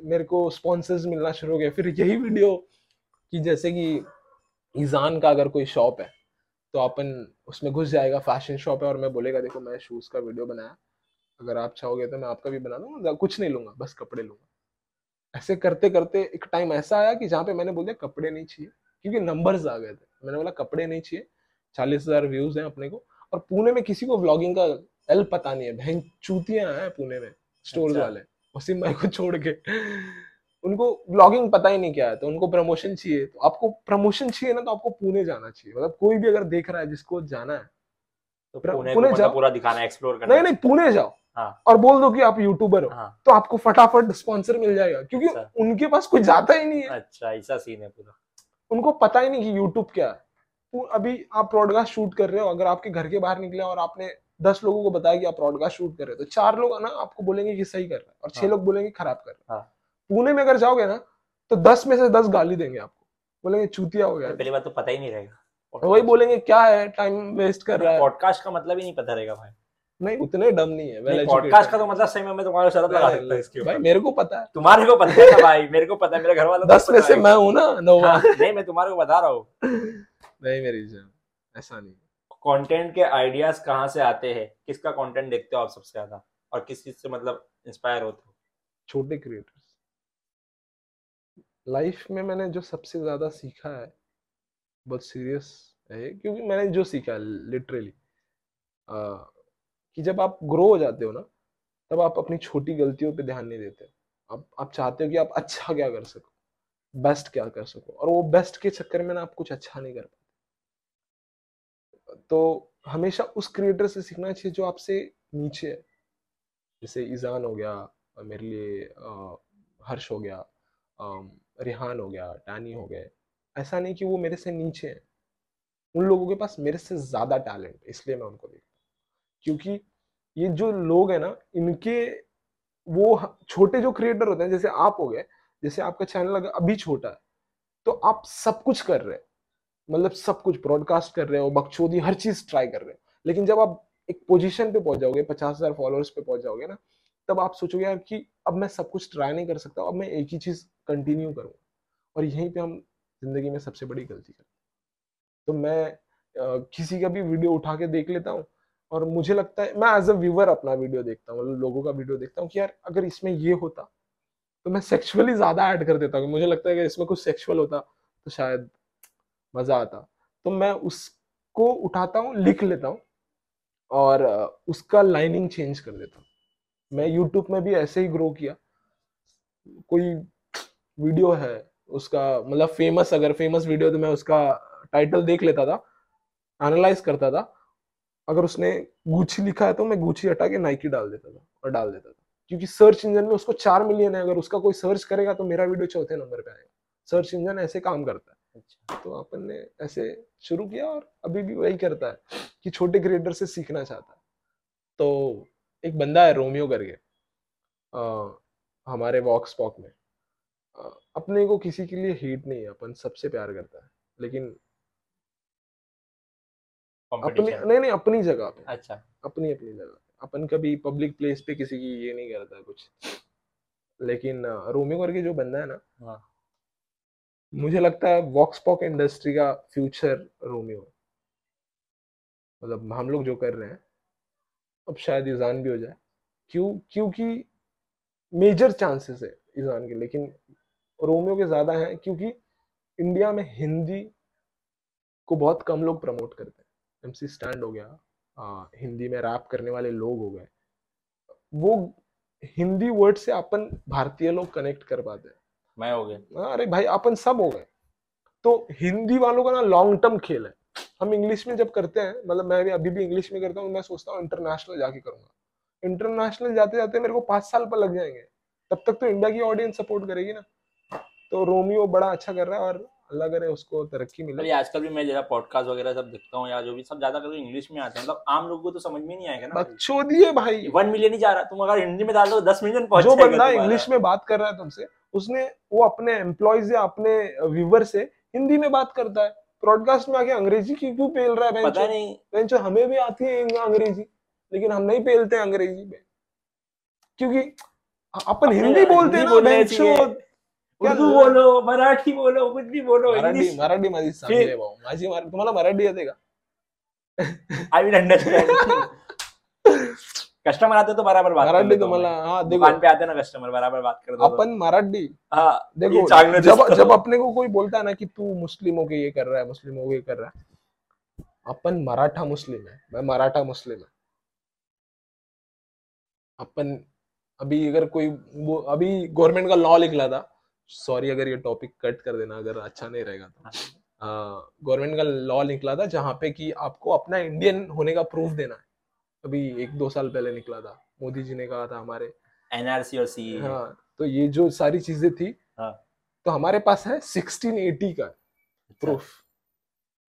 मेरे को स्पॉन्सर्स मिलना शुरू हो गया फिर यही वीडियो कि जैसे कि ईजान का अगर कोई शॉप है तो अपन उसमें घुस जाएगा फ़ैशन शॉप है और मैं बोलेगा, देखो, मैं शूज़ का वीडियो बनाया। अगर आप चाहोगे तो मैं आपका भी बना दूँगा, कुछ नहीं लूँगा, बस कपड़े लूँगा। ऐसे करते करते एक टाइम ऐसा आया कि जहाँ पे मैंने बोल दिया कपड़े नहीं चाहिए, क्योंकि नंबर्स आ गए थे। मैंने बोला, कपड़े नहीं चाहिए, चालीस हज़ार व्यूज़ हैं अपने को। और पुणे में किसी को व्लॉगिंग का एल पता नहीं है बहन चूतियाँ हैं पुणे में स्टोर्स अच्छा। वाले वसीम भाई को छोड़ के उनको व्लॉगिंग पता ही नहीं क्या है तो उनको प्रमोशन चाहिए तो आपको प्रमोशन चाहिए ना तो आपको पुणे जाना चाहिए मतलब कोई भी अगर देख रहा है जिसको जाना है तो पुणे पुणे जाओ। मतलब पूरा दिखाना एक्सप्लोर करना नहीं नहीं पुणे जाओ हाँ। और बोल दो कि आप यूट्यूबर हो हाँ तो आपको फटाफट स्पॉन्सर मिल जाएगा क्योंकि अच्छा। उनके पास कोई जाता ही नहीं है अच्छा ऐसा सीन है पूरा उनको पता ही नहीं कि यूट्यूब क्या है तो अभी आप ब्रॉडकास्ट शूट कर रहे हो अगर आपके घर के बाहर निकले और आपने दस लोगों को बताया कि आप ब्रॉडकास्ट शूट कर रहे हो। तो चार लोग ना आपको बोलेंगे कि सही कर रहा है और छह हाँ। लोग बोलेंगे खराब कर रहा है। हाँ। पुणे में अगर जाओगे ना तो दस में से दस गाली देंगे आपको। बोलेंगे चूतिया हो गया। पहली बात तो पता ही नहीं रहेगा। वही बोलेंगे क्या है? टाइम वेस्ट कर रहा है। पॉडकास्ट का मतलब ही नहीं पता रहेगा भाई। नहीं उतने डम नहीं है। नहीं पॉडकास्ट का तो मतलब सही में मैं तुम्हारे शरत लगा सकता हूँ इसके भाई मेरे को पता है। तुम्हारे को पता है भाई मेरे को पता है मेरे घर वालों को दस में से मैं हूँ ना नोवा। हाँ, नहीं मैं तुम्हारे को बता रहा हूँ। नहीं मेरी ऐसा नहीं कंटेंट के आइडियाज़ कहाँ से आते हैं? किसका कंटेंट देखते हो आप सबसे ज़्यादा? और किस चीज़ से मतलब इंस्पायर होते हो? छोटे क्रिएटर्स लाइफ में मैंने जो सबसे ज़्यादा सीखा है, बहुत सीरियस है क्योंकि मैंने जो सीखा है लिटरली कि जब आप ग्रो हो जाते हो ना, तब आप अपनी छोटी गलतियों पे ध्यान नहीं देते। आप आप चाहते हो कि आप अच्छा क्या कर सको बेस्ट क्या कर सको, और वो बेस्ट के चक्कर में ना आप कुछ अच्छा नहीं कर पाते। तो हमेशा उस क्रिएटर से सीखना चाहिए जो आपसे नीचे है। जैसे ईजान हो गया, मेरे लिए हर्ष हो गया रिहान हो गया, टानी हो गए। ऐसा नहीं कि वो मेरे से नीचे हैं। उन लोगों के पास मेरे से ज़्यादा टैलेंट है, इसलिए मैं उनको देखता हूँ। क्योंकि ये जो लोग हैं ना, इनके वो छोटे जो क्रिएटर होते हैं, जैसे आप हो गए, जैसे आपका चैनल अगर अभी छोटा है तो आप सब कुछ कर रहे हैं। मतलब सब कुछ ब्रॉडकास्ट कर रहे हो बकचोदी हर चीज़ ट्राई कर रहे हो। लेकिन जब आप एक पोजीशन पे पहुँच जाओगे पचास हज़ार फॉलोअर्स पे पहुँच जाओगे ना तब आप सोचोगे यार कि अब मैं सब कुछ ट्राई नहीं कर सकता अब मैं एक ही चीज़ कंटिन्यू करूँ। और यहीं पे हम ज़िंदगी में सबसे बड़ी गलती करते तो मैं अ, किसी का भी वीडियो उठा के देख लेता हूँ और मुझे लगता है मैं एज अ व्यूवर अपना वीडियो देखता हूँ मतलब लोगों का वीडियो देखता हूँ कि यार अगर इसमें ये होता तो मैं सेक्सुअली ज़्यादा ऐड कर देता हूँ। मुझे लगता है कि इसमें कुछ सेक्सुअल होता तो शायद मज़ा आता। तो मैं उसको उठाता हूँ, लिख लेता हूँ और उसका लाइनिंग चेंज कर देता हूँ। मैं यूट्यूब में भी ऐसे ही ग्रो किया। कोई वीडियो है उसका मतलब फ़ेमस अगर फ़ेमस वीडियो तो मैं उसका टाइटल देख लेता था एनालाइज करता था। अगर उसने गुची लिखा है तो मैं गुची हटा के नाइकी डाल देता था और डाल देता था। क्योंकि सर्च इंजन में उसको चार मिलियन है। अगर उसका कोई सर्च करेगा तो मेरा वीडियो चौथे नंबर पे आएगा। सर्च इंजन ऐसे काम करता है। अच्छा। तो अपन ने ऐसे शुरू किया और अभी भी वही करता है कि छोटे क्रिएटर से सीखना चाहता है। तो एक बंदा है रोमियो करके। हमारे वॉक्स पॉक में। अ, अपने को किसी के लिए हेट नहीं है अपन सबसे प्यार करता है। लेकिन अपनी नहीं नहीं अपनी जगह पे। अच्छा। अपनी अपनी जगह पे। अपन कभी पब्लिक प्लेस पे किसी की ये नहीं करता कुछ। लेकिन रोमियो करके जो बंदा है ना हाँ। मुझे लगता है वॉक्स पॉक इंडस्ट्री का फ्यूचर रोमियो मतलब हम लोग जो कर रहे हैं अब शायद ईजान भी हो जाए। क्यों क्योंकि मेजर चांसेस है ईजान के लेकिन रोमियो के ज़्यादा हैं क्योंकि इंडिया में हिंदी को बहुत कम लोग प्रमोट करते हैं। एमसी स्टैंड हो गया आ, हिंदी में रैप करने वाले लोग हो गए। वो हिंदी वर्ड से अपन भारतीय लोग कनेक्ट कर पाते हैं। मैं हो गया। हाँ, अरे भाई अपन सब हो गए। तो हिंदी वालों का ना लॉन्ग टर्म खेल है। हम इंग्लिश में जब करते हैं मतलब मैं भी अभी भी इंग्लिश में करता हूँ मैं सोचता हूँ इंटरनेशनल जाके करूँगा। इंटरनेशनल जाते जाते मेरे को पाँच साल पर लग जाएँगे। तब तक तो इंडिया की ऑडियंस सपोर्ट करेगी ना। तो रोमियो बड़ा अच्छा कर रहा है और अल्लाह करे उसको तरक्की मिले आजकल भी मैं जरा पॉडकास्ट वगैरह सब देखता हूँ या जो भी सब ज़्यादा करके इंग्लिश में आते हैं। मतलब आम लोगों को तो समझ में नहीं आएगा ना। बकचोदी है भाई। वन मिलियन ही जा रहा तुम अगर हिंदी में डाल दो दस मिलियन पहुँच जो बंदा इंग्लिश में बात कर रहा है तुमसे उसने वो अपने एम्प्लॉयज़ या अपने व्यूवर से हिंदी में बात करता है। ब्रॉडकास्ट में आके अंग्रेज़ी की क्यों पेल रहा है पता नहीं। बेंचो हमें भी आती है अंग्रेज़ी लेकिन हम नहीं पेलते अंग्रेज़ी में। क्योंकि अपन हिंदी बोलते हैं ना बेंचो उर्दू बोलो? मराठी बोलो कुछ भी बोलो मराठी मराठी माझी चांगली आहे भाऊ. माझी तुम्हाला मराठी येते का? आई विल अंडरस्टैंड कस्टमर आते तो बराबर बात मराठी हूँ तुम्हाला मैं। हा दुकान पे आते ना कस्टमर बराबर बात कर दो अपन मराठी। हाँ देखो जब जब अपने को कोई बोलता है ना कि तू मुस्लिमों के ये कर रहा है मुस्लिमों के ये कर रहा है अपन मराठा मुस्लिम है मैं मराठा मुस्लिम है। अपन अभी अगर कोई वो अभी गवर्नमेंट का लॉ निकला था सॉरी अगर ये टॉपिक कट कर देना अगर अच्छा नहीं रहेगा तो। गवर्नमेंट का लॉ निकला था जहाँ पे कि आपको अपना इंडियन होने का प्रूफ देना है। अभी एक दो साल पहले निकला था। मोदी जी ने कहा था हमारे। एनआरसी और सी हाँ तो ये जो सारी चीज़ें थी हाँ। तो हमारे पास है 1680 का प्रूफ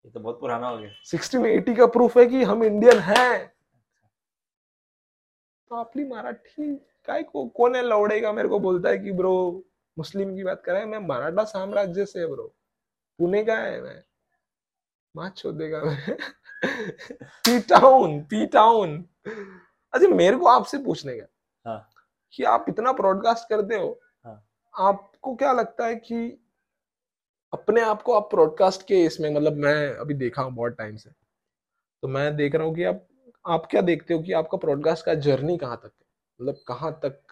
ये तो बहुत पुराना हो गया। 1680 का प्रूफ है कि हम इंडियन हैं। तो आपली मराठी काय को कोण है लवड़ेगा मेरे को बोलता है कि ब्रो मुस्लिम की बात कर रहा है मैं मराठा साम्राज्य से है ब्रो पुणे का है मैं। माँ छोदेगा मैं। पी टाउन पी टाउन अच्छा मेरे को आपसे पूछने का हाँ। कि आप इतना ब्रॉडकास्ट करते हो हाँ। आपको क्या लगता है कि अपने आप को आप ब्रॉडकास्ट के इसमें मतलब मैं अभी देखा हूँ बहुत टाइम से तो मैं देख रहा हूँ कि आप आप क्या देखते हो कि आपका ब्रॉडकास्ट का जर्नी कहाँ तक है मतलब कहाँ तक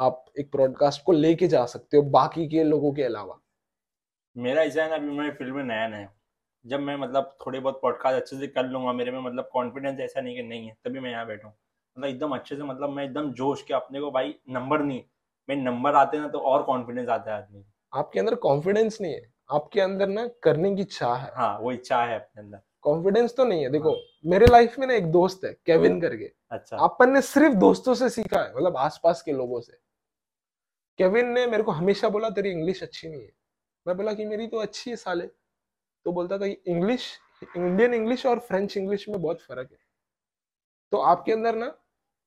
आप एक ब्रॉडकास्ट को लेके जा सकते हो बाकी के लोगों के अलावा मेरा ऐसा है ना अभी मैं फ़ील्ड में नया नया। जब मैं मतलब थोड़े बहुत पॉडकास्ट अच्छे से कर लूँगा मेरे में मतलब कॉन्फिडेंस ऐसा नहीं कि नहीं है तभी मैं यहाँ बैठा मतलब एकदम अच्छे से मतलब मैं एकदम जोश के अपने को भाई नंबर नहीं मैं नंबर आते ना तो और कॉन्फिडेंस आता है आदमी आपके अंदर कॉन्फिडेंस नहीं है आपके अंदर ना करने की चाह है। हाँ वो इच्छा है अपने अंदर। कॉन्फिडेंस तो नहीं है देखो हाँ। मेरे लाइफ में ना एक दोस्त है केविन करके। अच्छा। अपन ने सिर्फ़ दोस्तों से सीखा है मतलब आसपास के लोगों से। केविन ने मेरे को हमेशा बोला तेरी इंग्लिश अच्छी नहीं है। मैं बोला कि मेरी तो अच्छी है साले। तो बोलता था इंग्लिश इंडियन इंग्लिश और फ्रेंच इंग्लिश में बहुत फ़र्क है। तो आपके अंदर ना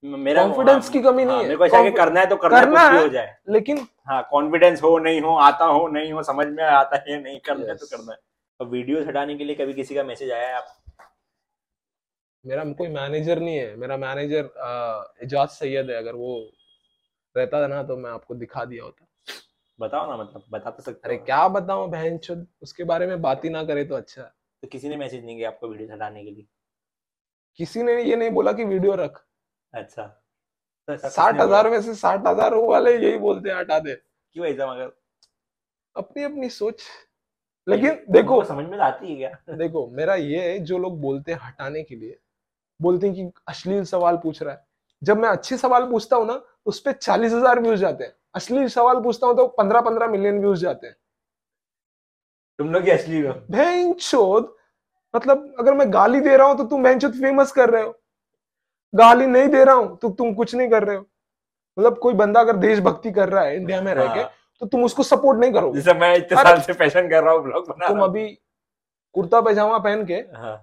मेरा कॉन्फिडेंस हाँ, की कमी नहीं हाँ, है। मेरे को ऐसा कि करना है तो करना, करना है है। हो जाए। लेकिन हाँ कॉन्फिडेंस हो नहीं हो आता हो नहीं हो समझ में आता है नहीं करना है तो करना है। तो वीडियो हटाने के लिए कभी किसी का मैसेज आया है आप? मेरा कोई मैनेजर नहीं है। मेरा मैनेजर एजाज सैयद है। अगर वो रहता था ना तो मैं आपको दिखा दिया होता। बताओ ना मतलब बता तो सकते अरे क्या बताऊँ बहन चुद उसके बारे में बात ही ना करे तो अच्छा। तो किसी ने मैसेज नहीं किया आपको वीडियो हटाने के लिए? किसी ने ये नहीं बोला कि वीडियो रख। अच्छा। तो साठ हज़ार में से साठ हज़ार वाले यही बोलते हैं हटा दे। क्यों ऐसा मगर? अपनी अपनी सोच। लेकिन देखो समझ में तो आती है क्या? देखो मेरा ये है जो लोग बोलते हैं हटाने के लिए बोलते हैं कि अश्लील सवाल पूछ रहा है। जब मैं अच्छे सवाल पूछता हूँ ना तो उस पर चालीस हज़ार व्यूज़ जाते हैं। अश्लील सवाल पूछता हूँ तो पंद्रह पंद्रह मिलियन व्यूज़ जाते हैं। तुम लोग असली मतलब अगर मैं गाली दे रहा हूँ तो तुम बहन फ़ेमस कर रहे हो। गाली नहीं दे रहा हूँ तो तुम कुछ नहीं कर रहे हो। मतलब कोई बंदा अगर देशभक्ति कर रहा है इंडिया में रह के हाँ, तो तुम उसको सपोर्ट नहीं करो जैसे मैं इतने साल से फ़ैशन कर रहा हूँ ब्लॉग बना तुम अभी कुर्ता पैजामा पहन के हाँ।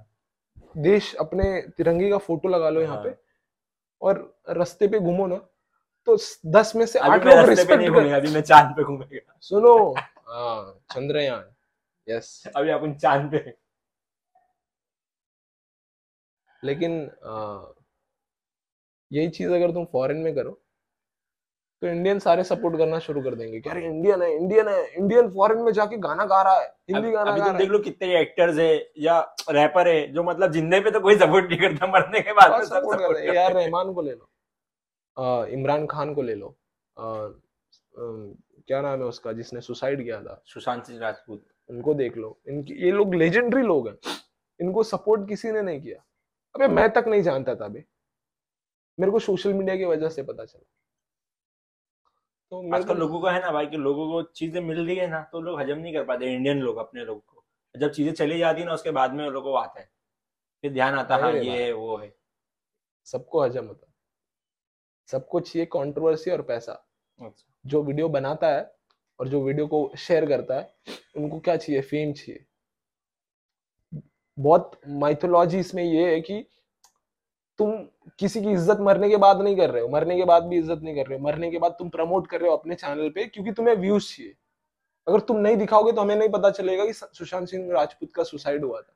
देश अपने तिरंगे का फ़ोटो लगा लो यहाँ हाँ। पे और रस्ते पे घूमो ना। तो दस में से आठ लोग रिस्पेक्ट कर अभी मैं चाँद पे घूमेगा। सुनो। हाँ चंद्रयान यस अभी अपन चाँद पे। लेकिन यही चीज़ अगर तुम फॉरेन में करो तो इंडियन सारे सपोर्ट करना शुरू कर देंगे कि अरे इंडियन है इंडियन है। इंडियन फॉरेन में जाके गाना गा रहा है हिंदी गाना अभी गा तुम देख लो कितने एक्टर्स है या रैपर है जो मतलब जिंदे पे तो कोई सपोर्ट नहीं करता मरने के बाद सपोर्ट हैं। यार रहमान को ले लो। इमरान खान को ले लो। क्या नाम है उसका जिसने सुसाइड किया था? सुशांत सिंह राजपूत। उनको देख लो। इनकी ये लोग लेजेंडरी लोग हैं। इनको सपोर्ट किसी ने नहीं किया। अबे मैं तक नहीं जानता था अबे मेरे को सोशल मीडिया की वजह से पता चला। तो आजकल लोगों को है ना भाई कि लोगों को चीज़ें मिल रही है ना तो लोग हजम नहीं कर पाते इंडियन लोग अपने लोग को। जब चीज़ें चली जाती है ना उसके बाद में लोगों को आता है। फिर ध्यान आता है हाँ ये है, वो है। सबको हजम होता है। सबको चाहिए कंट्रोवर्सी और पैसा। अच्छा। जो वीडियो बनाता है और जो वीडियो को शेयर करता है उनको क्या चाहिए? फेम चाहिए। बहुत माइथोलॉजी इसमें ये है कि तुम किसी की इज़्ज़त मरने के बाद नहीं कर रहे हो। मरने के बाद भी इज़्ज़त नहीं कर रहे हो। मरने के बाद तुम प्रमोट कर रहे हो अपने चैनल पे क्योंकि तुम्हें व्यूज़ चाहिए। अगर तुम नहीं दिखाओगे तो हमें नहीं पता चलेगा कि सुशांत सिंह राजपूत का सुसाइड हुआ था।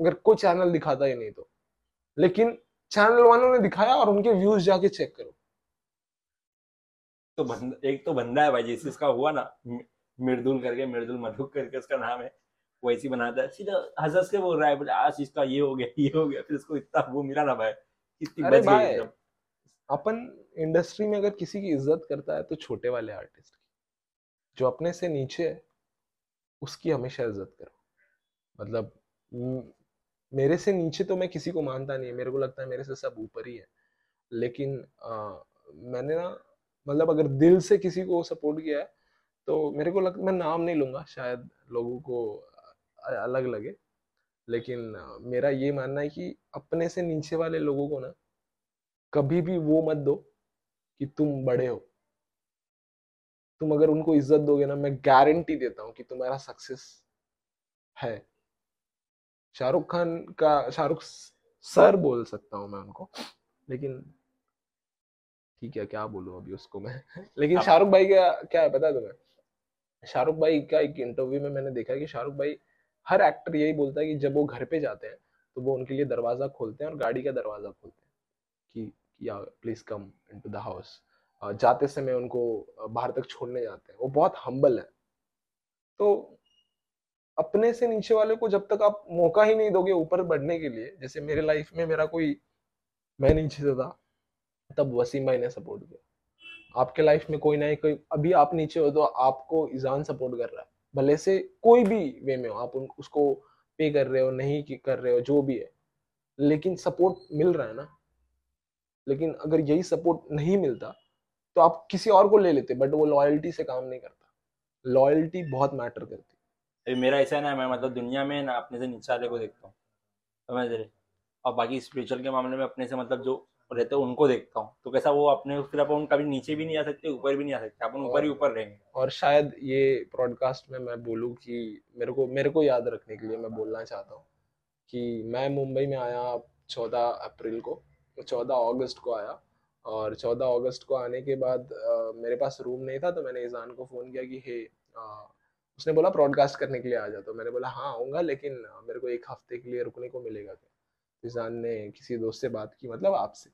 अगर कोई चैनल दिखाता ही नहीं तो। लेकिन चैनल वालों ने दिखाया और उनके व्यूज़ जाके चेक करो। तो बंदा एक तो बंदा है भाई जिस इसका हुआ ना मिर्दुल करके मिर्दुल मधुक करके उसका नाम है वो ऐसी बनाता है। सीधा हंस के बोल रहा है बोले आज इसका ये हो गया ये हो गया। फिर उसको इतना वो मिला ना भाई इतनी बच गई एकदम। अपन इंडस्ट्री में अगर किसी की इज़्ज़त करता है तो छोटे वाले आर्टिस्ट की। जो अपने से नीचे है उसकी हमेशा इज़्ज़त करो। मतलब मेरे से नीचे तो मैं किसी को मानता नहीं मेरे को लगता है मेरे से सब ऊपर ही है। लेकिन आ, मैंने ना मतलब अगर दिल से किसी को सपोर्ट किया है तो मेरे को लगता मैं नाम नहीं लूँगा, शायद लोगों को अलग लगे। लेकिन मेरा ये मानना है कि अपने से नीचे वाले लोगों को ना, कभी भी वो मत दो कि तुम बड़े हो। तुम अगर उनको इज़्ज़त दोगे ना, मैं गारंटी देता हूँ कि तुम्हारा सक्सेस है। शाहरुख खान का, शाहरुख सर बोल सकता हूँ मैं उनको, लेकिन ठीक है क्या बोलूँ अभी उसको मैं? लेकिन शाहरुख भाई का क्या है पता है तुम्हें? शाहरुख भाई का एक इंटरव्यू में मैंने देखा है कि शाहरुख भाई हर एक्टर यही बोलता है कि जब वो घर पे जाते हैं तो वो उनके लिए दरवाज़ा खोलते हैं और गाड़ी का दरवाज़ा खोलते हैं कि या please come into the house जाते समय उनको बाहर तक छोड़ने जाते हैं। वो बहुत हम्बल है। तो अपने से नीचे वाले को जब तक आप मौका ही नहीं दोगे ऊपर बढ़ने के लिए जैसे मेरे लाइफ में मेरा कोई मैं नीचे से था तब वसीम भाई ने सपोर्ट किया। आपके लाइफ में कोई ना कोई अभी आप नीचे हो तो आपको ईजान सपोर्ट कर रहा है। भले से कोई भी वे में हो आप उन, उसको पे कर रहे हो नहीं कर रहे हो जो भी है। लेकिन सपोर्ट मिल रहा है ना। लेकिन अगर यही सपोर्ट नहीं मिलता तो आप किसी और को ले लेते बट वो लॉयल्टी से काम नहीं करता। लॉयल्टी बहुत मैटर करती। अभी मेरा ऐसा ना मैं मतलब दुनिया में ना अपने से नीचे वाले को देखता हूँ। समझ रहे? और बाकी स्पिरिचुअल के मामले में अपने से मतलब जो रहते हैं उनको देखता हूँ। तो कैसा वो अपने फिर अपन कभी नीचे भी नहीं आ सकते ऊपर भी नहीं आ सकते अपन ऊपर ही ऊपर रहेंगे। और शायद ये ब्रॉडकास्ट में मैं बोलूँ कि मेरे को मेरे को याद रखने के लिए मैं बोलना चाहता हूँ कि मैं मुंबई में आया चौदह अप्रैल को चौदह अगस्त को आया और चौदह अगस्त को आने के बाद अ, मेरे पास रूम नहीं था तो मैंने ईजान को फ़ोन किया कि हे अ, उसने बोला ब्रॉडकास्ट करने के लिए आ जा। तो मैंने बोला हाँ आऊँगा लेकिन मेरे को एक हफ़्ते के लिए रुकने को मिलेगा क्या? ईजान ने किसी दोस्त से बात की मतलब आपसे।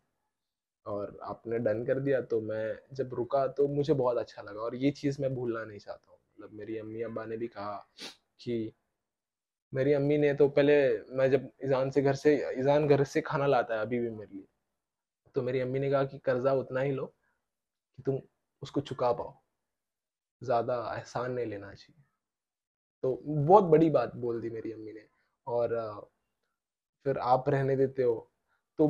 और आपने डन कर दिया तो मैं जब रुका तो मुझे बहुत अच्छा लगा। और ये चीज़ मैं भूलना नहीं चाहता हूँ। मतलब मेरी अम्मी अब्बा ने भी कहा कि मेरी अम्मी ने तो पहले मैं जब ईजान से घर से ईजान घर से खाना लाता है अभी भी मेरे लिए तो मेरी अम्मी ने कहा कि कर्जा उतना ही लो कि तुम उसको चुका पाओ। ज़्यादा एहसान नहीं लेना चाहिए। तो बहुत बड़ी बात बोल दी मेरी अम्मी ने। और, फिर आप रहने देते हो तो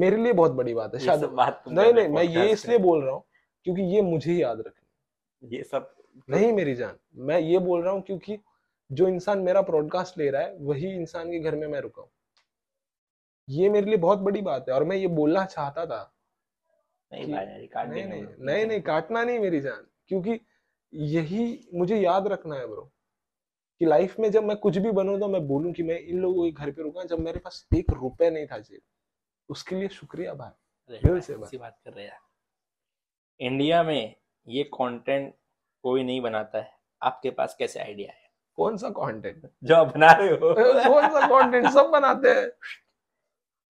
मेरे लिए बहुत बड़ी बात है शायद बात नहीं नहीं मैं ये इसलिए बोल रहा हूँ क्योंकि ये मुझे ही याद रखनी। ये सब नहीं मेरी जान मैं ये बोल रहा हूँ क्योंकि जो इंसान मेरा ब्रॉडकास्ट ले रहा है वही इंसान के घर में मैं रुका हूँ। ये मेरे लिए बहुत बड़ी बात है और मैं ये बोलना चाहता था नहीं नहीं नहीं नहीं नहीं काटना नहीं मेरी जान क्योंकि यही मुझे याद रखना है ब्रो कि लाइफ में जब मैं कुछ भी बनू तो मैं बोलूँ कि मैं इन लोगों के घर पे रुका जब मेरे पास एक रुपए नहीं था जेब। उसके लिए शुक्रिया भाई। दिल से बात। बात कर रहे हैं इंडिया में ये कंटेंट कोई नहीं बनाता है। आपके पास कैसे आइडिया है? कौन सा कंटेंट जो आप बना रहे हो। कौन सा कंटेंट सब बनाते हैं।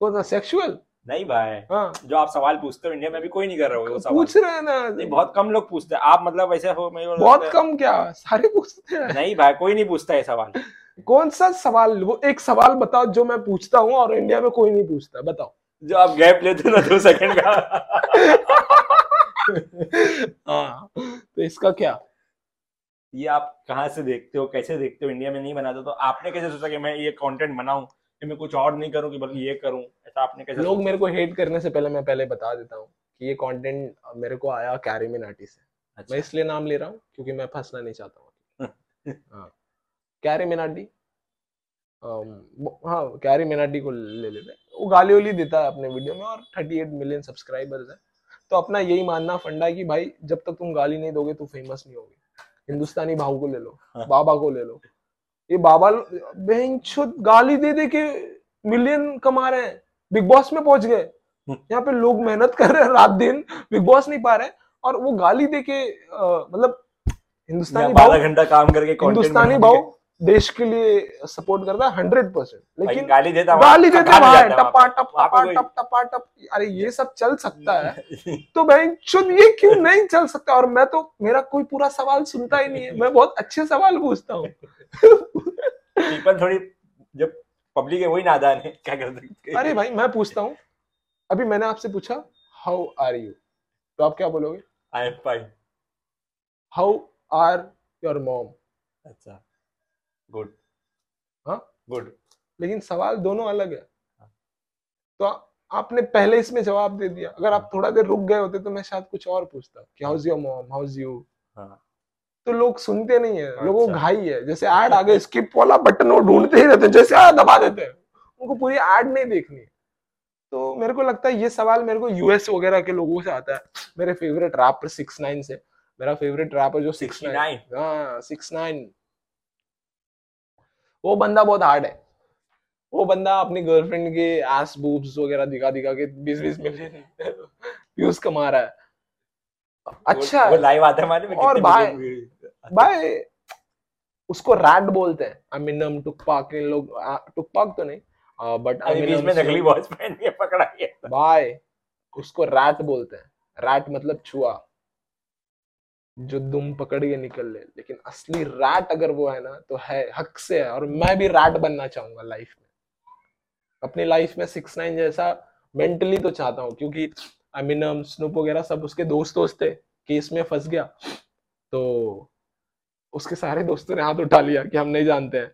कौन सा सेक्सुअल नहीं भाई। हाँ। जो आप सवाल पूछते हो इंडिया में भी कोई नहीं कर रहा होगा सवाल। पूछ रहे हैं ना। नहीं बहुत कम लोग पूछते हैं। आप मतलब वैसे हो मैं बहुत कम क्या? सारे पूछते हैं। नहीं भाई कोई नहीं पूछता है सवाल। कौन सा सवाल? वो एक सवाल बताओ जो मैं पूछता हूँ और इंडिया में कोई नहीं पूछता। बताओ। जो आप गैप लेते हो ना दो सेकंड का। हाँ तो इसका क्या? ये आप कहाँ से देखते हो कैसे देखते हो? इंडिया में नहीं बनाते तो आपने कैसे सोचा कि मैं ये कंटेंट बनाऊँ कि मैं कुछ और नहीं करूँ कि बल्कि ये करूँ? ऐसा आपने कैसे लोग मेरे को हेट करने से पहले मैं पहले बता देता हूँ कि ये कंटेंट मेरे को आया कैरी मिनाटी से। अच्छा। मैं इसलिए नाम ले रहा हूँ क्योंकि मैं फंसना नहीं चाहता हूँ। हाँ। कैरी मिनाटी हाँ कैरी मिनाटी को ले लेते हैं। वो गाली वाली देता है अपने वीडियो में और 38 मिलियन सब्सक्राइबर्स है। तो अपना यही मानना फंडा है कि भाई जब तक तुम गाली नहीं दोगे तो फ़ेमस नहीं होगे। हिंदुस्तानी भाव को ले लो हाँ। बाबा को ले लो। ये बाबा बेंचुद गाली दे दे के मिलियन कमा रहे हैं। बिग बॉस में पहुँच गए। हम्म। यहाँ पे लोग मेहनत कर रहे हैं रात दिन बिग बॉस नहीं पा रहे और वो गाली दे के मतलब हिंदुस्तानी बारह घंटा काम करके हिंदुस्तानी भाव देश के लिए सपोर्ट करता है हंड्रेड परसेंट लेकिन गाली देता गाली वहाँ- देते टप टपा टप टपा टप अरे ये सब चल सकता है। तो भाई चुन ये क्यों नहीं चल सकता? और मैं तो मेरा कोई पूरा सवाल सुनता ही नहीं है। मैं बहुत अच्छे सवाल पूछता हूँ। पीपल थोड़ी जब पब्लिक है वही नादान है। क्या कर सकते अरे भाई मैं पूछता हूँ। अभी मैंने आपसे पूछा हाउ आर यू तो आप क्या बोलोगे? I am fine how are your mom अच्छा। गुड हाँ? गुड लेकिन सवाल दोनों अलग है। तो आ- आपने पहले इसमें जवाब दे दिया। अगर आप थोड़ा देर रुक गए होते तो मैं शायद कुछ और पूछता। कि how's your mom how's you हाँ। तो लोग सुनते नहीं है। लोगों अच्छा। घाई है। जैसे ऐड आ गए स्किप वाला बटन वो ढूंढते ही रहते हैं। जैसे आ दबा देते हैं। उनको पूरी ऐड नहीं देखनी। है तो मेरे को लगता है ये सवाल मेरे को यूएस वगैरह के लोगों से आता है। मेरे फेवरेट रैपर सिक्स नाइन से। मेरा फेवरेट रैपर जो सिक्स नाइन हाँ सिक्स नाइन वो बंदा बहुत हार्ड है। वो बंदा अपनी गर्लफ्रेंड के एस बूब्स वगैरह दिखा दिखा के बीस बीस मिलियन व्यूज़ कमा रहा है। अच्छा। वो है लाइव आता है और भाई- भाई उसको रैट बोलते हैं। अमिनम टुकपाक इन लोग टुकपाक तो नहीं बट अभी बीच में नकली वॉच पहन के पकड़ा गया भाई उसको रैट बोलते हैं। रैट मतलब चूहा जो दुम पकड़ के निकल ले। लेकिन असली रैट अगर वो है ना तो है, हक से है। और मैं भी रैट बनना चाहूँगा लाइफ में। अपनी लाइफ में सिक्स नाइन जैसा मेंटली तो चाहता हूँ, क्योंकि अमिनम स्नूप वगैरह सब उसके दोस्त दोस्त थे। केस में फंस गया। तो उसके सारे दोस्तों ने हाथ उठा लिया कि हम नहीं जानते हैं।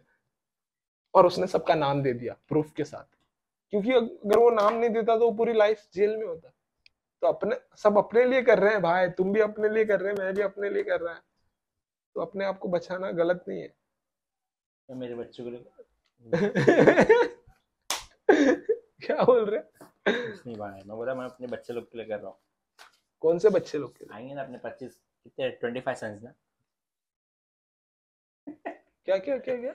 और उसने सबका नाम दे दिया प्रूफ के साथ। क्योंकि अगर वो नाम नहीं देता तो वो पूरी लाइफ जेल में होता। तो अपने सब अपने लिए कर रहे हैं भाई तुम भी अपने लिए कर रहे हैं मैं भी अपने लिए कर रहा है। तो अपने आप को बचाना गलत नहीं है। मैं मेरे बच्चों को लेकर क्या बोल रहे नहीं भाई मैं बोला मैं अपने बच्चे लोग के लिए कर रहा हूँ। कौन से बच्चे लोग के आएँगे ना अपने पच्चीस कितने ट्वेंटी फाइव सन्स ना। क्या क्या क्या क्या?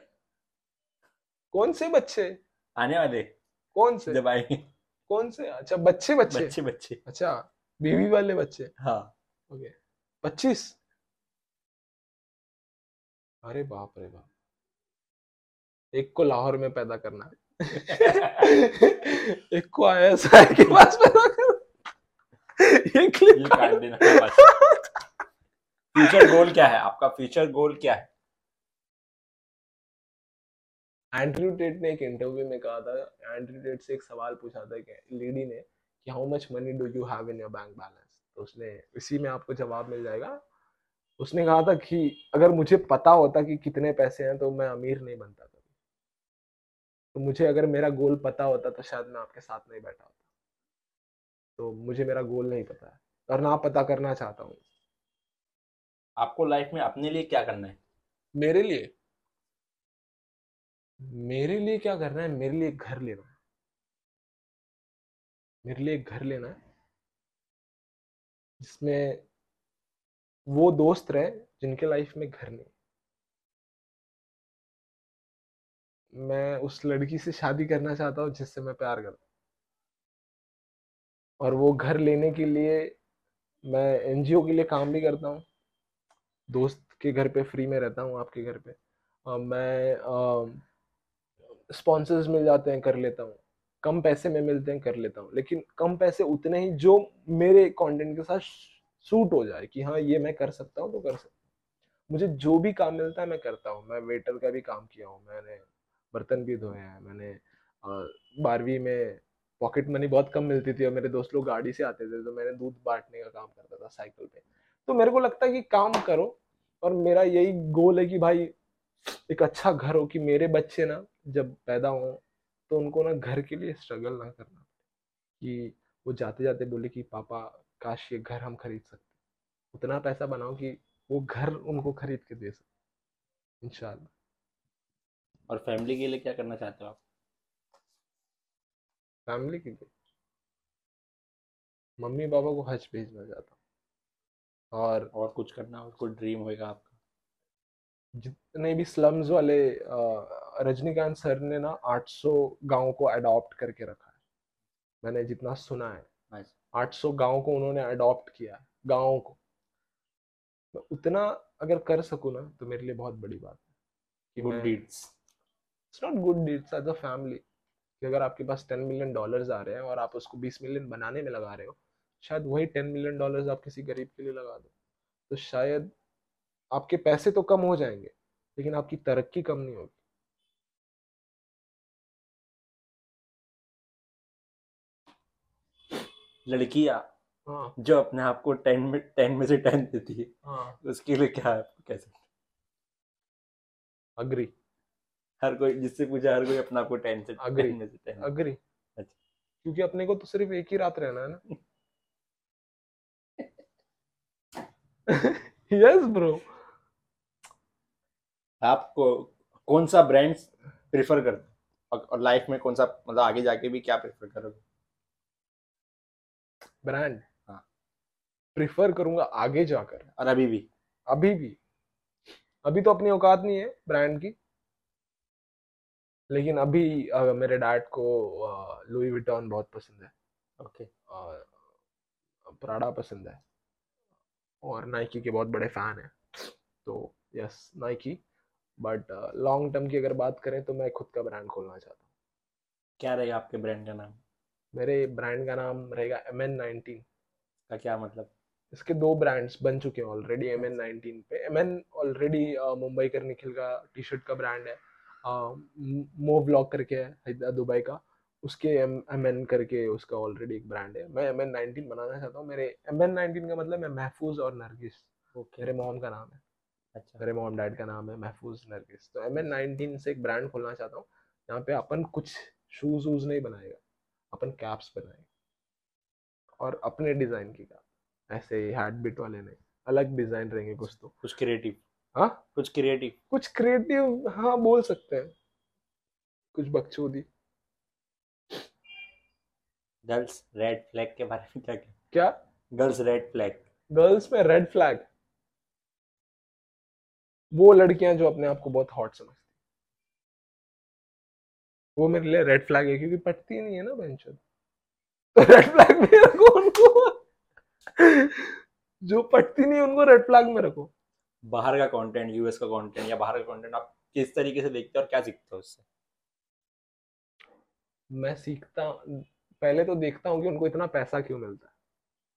कौन से बच्चे? आने वाले। कौन से? जब आएँगे। कौन से? अच्छा बच्चे बच्चे बच्चे बच्चे अच्छा बीवी वाले बच्चे। हाँ। ओके। पच्चीस? अरे बाप रे बाप। एक को लाहौर में पैदा करना है। एक को आईएसआई के पास पैदा करना ये क्लिप काट देना फ्यूचर गोल क्या है? आपका फ्यूचर गोल क्या है? एंड्रयू टेट ने एक इंटरव्यू में कहा था एंड्रयू टेट से एक सवाल पूछा था कि लेडी ने कि how much money do you have in your bank balance तो उसने इसी में आपको जवाब मिल जाएगा। उसने कहा था कि अगर मुझे पता होता कि कितने पैसे हैं तो मैं अमीर नहीं बनता कभी। तो मुझे अगर मेरा गोल पता होता तो शायद मैं आपके साथ नहीं बैठा होता। तो मुझे मेरा गोल नहीं पता है और ना पता करना चाहता हूँ। आपको लाइफ में अपने लिए क्या करना है? मेरे लिए? मेरे लिए क्या करना है? मेरे लिए घर लेना है। मेरे लिए घर लेना है, जिसमें वो दोस्त रहे जिनके लाइफ में घर नहीं। मैं उस लड़की से शादी करना चाहता हूँ जिससे मैं प्यार करता और वो घर लेने के लिए मैं एनजीओ के लिए काम भी करता हूँ। दोस्त के घर पे फ्री में रहता हूँ, आपके घर पे। मैं स्पॉन्सर्स मिल जाते हैं, कर लेता हूँ। कम पैसे में मिलते हैं, कर लेता हूँ। लेकिन कम पैसे उतने ही जो मेरे कंटेंट के साथ सूट हो जाए कि हाँ ये मैं कर सकता हूँ तो कर सकता हूँ। मुझे जो भी काम मिलता है, मैं करता हूँ। मैं वेटर का भी काम किया हूँ। मैंने बर्तन भी धोए हैं। मैंने बारहवीं में पॉकेट मनी बहुत कम मिलती थी और मेरे दोस्त लोग गाड़ी से आते थे तो मैंने दूध बांटने का काम करता था साइकिल पे। तो मेरे को लगता है कि काम करो और मेरा यही गोल है कि भाई एक अच्छा घर हो कि मेरे बच्चे ना जब पैदा हो तो उनको ना घर के लिए स्ट्रगल ना करना कि वो जाते जाते बोले कि पापा काश ये घर हम खरीद सकते। उतना पैसा बनाओ कि वो घर उनको खरीद के दे सकते इंशाल्लाह। और फैमिली के लिए क्या करना चाहते हो आप? फैमिली के लिए? मम्मी पापा को हज भेजना चाहता हूँ। और और कुछ करना हो? कोई ड्रीम होएगा आपका? जितने भी स्लम्स वाले रजनीकांत सर ने ना 800 गाँव को अडॉप्ट करके रखा है। मैंने जितना सुना है। Nice. 800 गाँव को उन्होंने अडॉप्ट किया है गाँवों को। मैं उतना अगर कर सकूँ ना तो मेरे लिए बहुत बड़ी बात है good deeds it's not good deeds as a family कि अगर आपके पास टेन मिलियन डॉलर्स आ रहे हैं और आप उसको बीस मिलियन बनाने में लगा रहे हो शायद वही टेन मिलियन डॉलर्स आप किसी गरीब के लिए लगा दो। तो शायद आपके पैसे तो कम हो जाएँगे लेकिन आपकी तरक्की कम नहीं होगी। लड़कियाँ हाँ। जो अपने आप को टेन में टेन में से टेन देती है हाँ। उसके लिए क्या है आपको कैसे अग्री। हर कोई जिससे पूछा हर कोई अपना आपको टेन से. टेन में से टेन। अग्री। अच्छा। क्योंकि अपने को तो सिर्फ़ एक ही रात रहना है ना? यस ब्रो आपको कौन सा ब्रांड प्रेफर करते हो? और, और लाइफ में कौन सा मतलब आगे जाके भी क्या प्रेफर करोगे? ब्रांड हाँ। प्रिफर करूँगा आगे जाकर। और अभी भी? अभी भी। अभी तो अपनी औकात नहीं है ब्रांड की। लेकिन अभी अ, मेरे डैड को लुई विटॉन बहुत पसंद है। ओके प्राडा पसंद है। और नाइकी के बहुत बड़े फ़ैन हैं। तो yes Nike but long term की अगर बात करें तो मैं खुद का ब्रांड खोलना चाहता हूँ। क्या रहेगा आपके ब्रांड का नाम? मेरे ब्रांड का नाम रहेगा एम एन नाइनटीन का क्या मतलब? इसके दो ब्रांड्स बन चुके हैं ऑलरेडी एम एन नाइनटीन पे। एम एन ऑलरेडी मुंबई कर निखिल का टी शर्ट का ब्रांड है। मो ब्लॉक करके है दुबई का। उसके एम एम एन करके उसका ऑलरेडी एक ब्रांड है। मैं एम एन नाइनटीन बनाना चाहता हूँ। मेरे एम एन नाइनटीन का मतलब है महफूज और नरगिस। ओके मेरे मॉम का नाम है। अच्छा। मेरे मॉम डैड का नाम है महफूज नरगिस। तो एम एन नाइनटीन से एक ब्रांड खोलना चाहता हूँ यहाँ पे अपन कुछ शूज़ वूज नहीं बनाएगा अपन कैप्स बनाएगा। और अपने डिज़ाइन की कैप ऐसे हैट बिट वाले नहीं अलग डिज़ाइन रहेंगे कुछ तो। कुछ क्रिएटिव। हाँ? कुछ क्रिएटिव। कुछ क्रिएटिव हाँ बोल सकते हैं। कुछ बकचोदी। गर्ल्स रेड फ्लैग के बारे में क्या क्या? गर्ल्स रेड फ्लैग गर्ल्स में रेड फ्लैग वो लड़कियाँ जो अपने आप को बहुत हॉट समझती वो मेरे लिए रेड फ्लैग है क्योंकि पटती नहीं है ना बेंचर तो रेड फ्लैग में रखो उनको। जो पटती नहीं उनको रेड फ्लैग में रखो बाहर का कंटेंट यूएस का कंटेंट या बाहर का कंटेंट आप किस तरीके से देखते हो और क्या सीखते हो उससे? मैं सीखता पहले तो देखता हूँ कि उनको इतना पैसा क्यों मिलता है।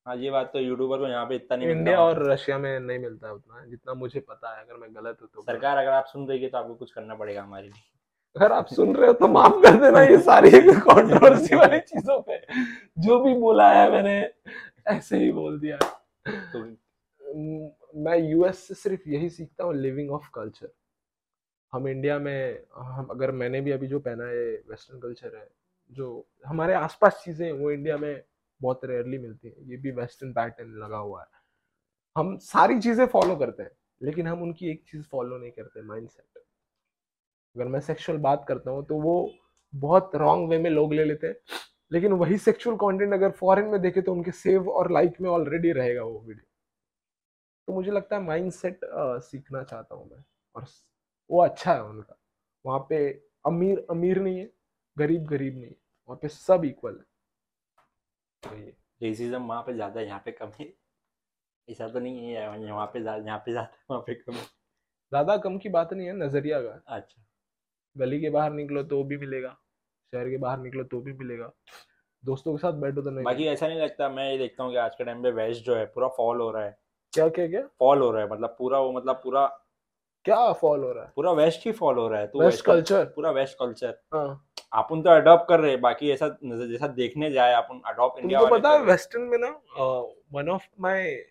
हाँ ये बात तो यूट्यूबर को यहाँ पे इतना नहीं इंडिया और रशिया में नहीं मिलता उतना जितना मुझे पता है अगर मैं गलत हूँ तो। सरकार अगर आप सुन रही है तो आपको कुछ करना पड़ेगा हमारे लिए। अगर आप सुन रहे हो तो माफ़ कर देना ये सारी कंट्रोवर्सी वाली चीज़ों पे। जो भी बोला है मैंने ऐसे ही बोल दिया। तो मैं यूएस से सिर्फ़ यही सीखता हूँ लिविंग ऑफ़ कल्चर हम इंडिया में हम अगर मैंने भी अभी जो पहना है वेस्टर्न कल्चर है जो हमारे आसपास चीज़ें हैं, वो इंडिया में बहुत रेयरली मिलती है। ये भी वेस्टर्न पैटर्न लगा हुआ है। हम सारी चीज़ें फॉलो करते हैं, लेकिन हम उनकी एक चीज़ फॉलो नहीं करते माइंडसेट अगर मैं सेक्सुअल बात करता हूँ तो वो बहुत रॉन्ग वे में लोग ले लेते हैं। लेकिन वही सेक्सुअल कंटेंट अगर फॉरेन में देखे तो उनके सेव और लाइक में ऑलरेडी रहेगा वो वीडियो तो मुझे लगता है माइंड सेट सीखना चाहता हूँ मैं, और वो अच्छा है उनका। वहाँ पे अमीर अमीर नहीं है गरीब गरीब नहीं है। वहाँ पे सब इक्वल है। तो ये रेसिज्म वहाँ पे ज़्यादा है यहाँ पे कम है। ऐसा तो नहीं है यहाँ पे यहाँ पे ज़्यादा वहाँ पे कम है। ज़्यादा कम की बात नहीं है नज़रिया का अच्छा। गली के बाहर निकलो तो भी मिलेगा शहर के बाहर निकलो तो भी मिलेगा। दोस्तों के साथ बैठो तो नहीं। बाकी ऐसा नहीं लगता मैं ये देखता हूँ कि आज के टाइम पे वेस्ट जो है पूरा फॉल हो रहा है। क्या क्या क्या? फॉल हो रहा है मतलब पूरा वो मतलब पूरा क्या फॉल हो रहा है? पूरा वेस्ट ही फॉल हो रहा है तो वेस्ट कल्चर पूरा वेस्ट कल्चर हाँ। अपन तो अडॉप्ट कर रहे हैं बाकी ऐसा जैसा देखने जाए अपन अडॉप्ट इंडिया तुमको पता है। वेस्टर्न में ना वन ऑफ़ माय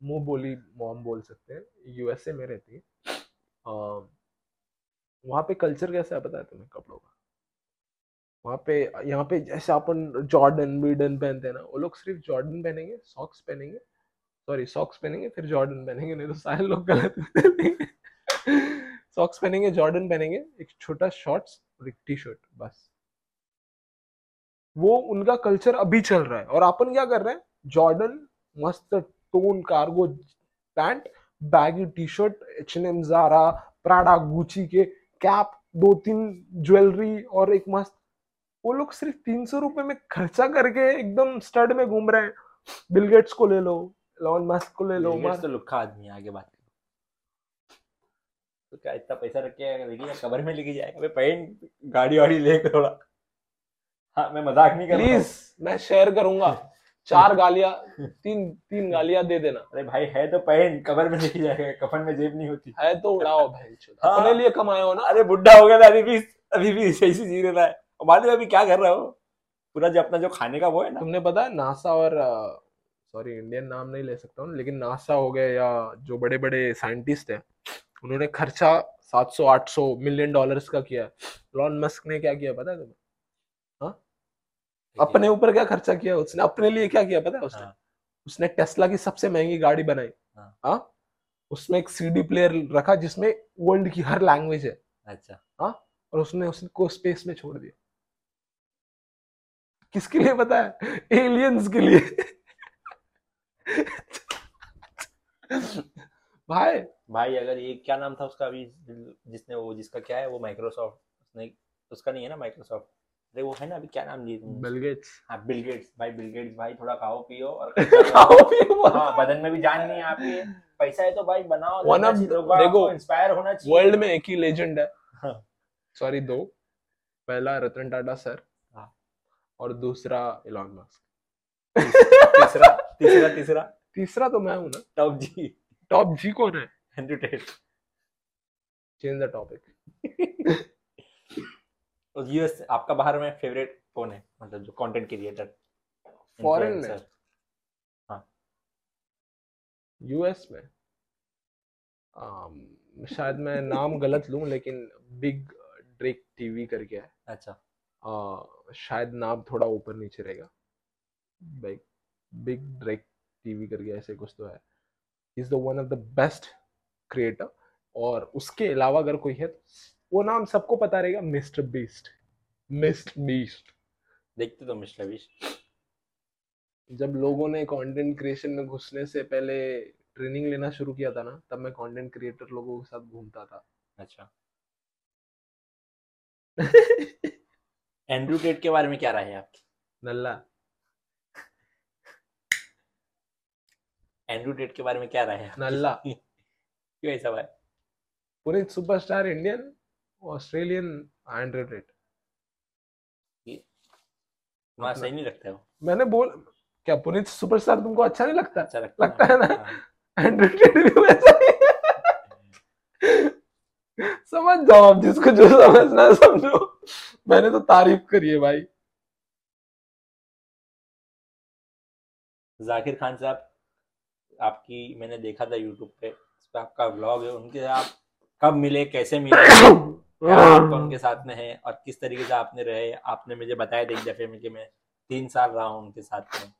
मुँह बोली मॉम बोल सकते हैं यूएसए में रहती है। वहाँ पे कल्चर कैसा है पता है तुम्हें कपड़ों का? वहाँ पे यहाँ पे जैसे अपन जॉर्डन बीडन पहनते हैं ना वो लोग सिर्फ़ जॉर्डन पहनेंगे सॉक्स पहनेंगे। सॉरी सॉक्स पहनेंगे फिर जॉर्डन पहनेंगे नहीं तो सारे लोग गलत सॉक्स पहनेंगे जॉर्डन पहनेंगे एक छोटा शॉर्ट्स और एक टी शर्ट बस। वो उनका कल्चर अभी चल रहा है। और अपन क्या कर रहे हैं? जॉर्डन मस्त tone cargo pant baggy T shirt H N M Zara Prada Gucci के कैप दो तीन ज्वेलरी और एक मस्त। वो लोग सिर्फ़ तीन सौ रुपए में खर्चा करके एकदम स्टड में घूम रहे हैं। बिल गेट्स को ले लो लॉन मस्क को ले लो मस्त। तो आगे बात तो क्या इतना पैसा रख के लेके कबर में लेके जाएगा। अबे पहन गाड़ी वाड़ी लेके थोड़ा। हाँ मैं मज़ाक नहीं कर रहा प्लीज़ मैं शेयर करूँगा। चार गालियाँ तीन तीन गालियाँ दे देना। अरे भाई है तो पहन कबर में लेके जाएगा। कफन में जेब नहीं होती। है तो उड़ाओ भाई हाँ। अपने लिए कमाए हो ना। अरे बुढ़ा हो गया था अभी भी अभी भी सही से जी रहा है। और बाद में अभी क्या कर रहा हो? पूरा जो अपना जो खाने का वो है ना। तुमने पता है नासा और सॉरी इंडियन नाम नहीं ले सकता हूँ लेकिन नासा हो गया या जो बड़े बड़े साइंटिस्ट हैं उन्होंने खर्चा 700 800 मिलियन डॉलर्स का किया। लॉन मस्क ने क्या किया पता है तुम्हें? अपने ऊपर क्या खर्चा किया? उसने अपने लिए क्या किया पता है उसने? हाँ। उसने टेस्ला की सबसे महँगी गाड़ी बनाई। हाँ। हाँ? उसमें एक सीडी प्लेयर रखा जिसमें वर्ल्ड की हर लैंग्वेज है। अच्छा। हाँ? और उसने उसको स्पेस में छोड़ दिया। किसके लिए पता है? एलियंस के लिए। भाई। भाई अगर ये क्या नाम था उसका अभी जिसने वो जिसका क्या है वो माइक्रोसॉफ्ट उसने उसका नहीं है ना माइक्रोसॉफ्ट अरे वो है ना अभी क्या नाम दिए तुमने? बिल गेट्स हाँ बिल गेट्स भाई बिल गेट्स भाई थोड़ा खाओ पियो और खाओ। पियो। हाँ बदन में भी जान नहीं है आपके। पैसा है तो भाई बनाओ of the- देखो, इंस्पायर होना चाहिए। वर्ल्ड में एक ही लेजेंड है। हाँ। सॉरी दो। पहला रतन टाटा सर। हाँ। और दूसरा इलॉन मस्क तीसरा तीसरा तीसरा। तीसरा तो मैं हूँ ना। टॉप जी। टॉप जी कौन है? Andrew Tate change the topic और यूएस आपका बाहर में फेवरेट कौन है? मतलब जो कंटेंट क्रिएटर Foreign में? यूएस में? Um, शायद मैं नाम गलत लूँ लेकिन बिग ड्रेक टीवी करके है। अच्छा। Uh, शायद नाम थोड़ा ऊपर नीचे रहेगा। बिग बिग ड्रेक टीवी करके ऐसे कुछ तो है। Is the one of the best creator और उसके अलावा अगर कोई है तो वो नाम सबको पता रहेगा मिस्टर बीस्ट। Mister beast. देखते तो मिस्टर बीस्ट। जब लोगों ने कंटेंट क्रिएशन में घुसने से पहले ट्रेनिंग लेना शुरू किया था ना तब मैं कंटेंट क्रिएटर लोगों के साथ घूमता था। अच्छा। एंड्रू टेट के बारे में क्या राय है आपकी? नल्ला। एंड्रू टेट के बारे में क्या राय है नल्ला। क्यों ऐसा भाई Puneet superstar Indian Australian Andrew Tate तुम्हारा सही नहीं लगता है वो। मैंने बोल क्या पुनीत सुपरस्टार तुमको अच्छा नहीं लगता? अच्छा लगता, लगता है ना? हाँ। एंड्रू टेट भी वैसा ही। समझ जाओ आप जिसको जो समझना है समझो। मैंने तो तारीफ़ करी है भाई। जाकिर खान साहब आपकी मैंने देखा था यूट्यूब पे इस पे आपका व्लॉग है उनके आप कब मिले कैसे मिले आप उनके साथ में है और किस तरीके से आपने रहे आपने मुझे बताया था एक दफे में कि मैं तीन साल रहा हूँ उनके साथ में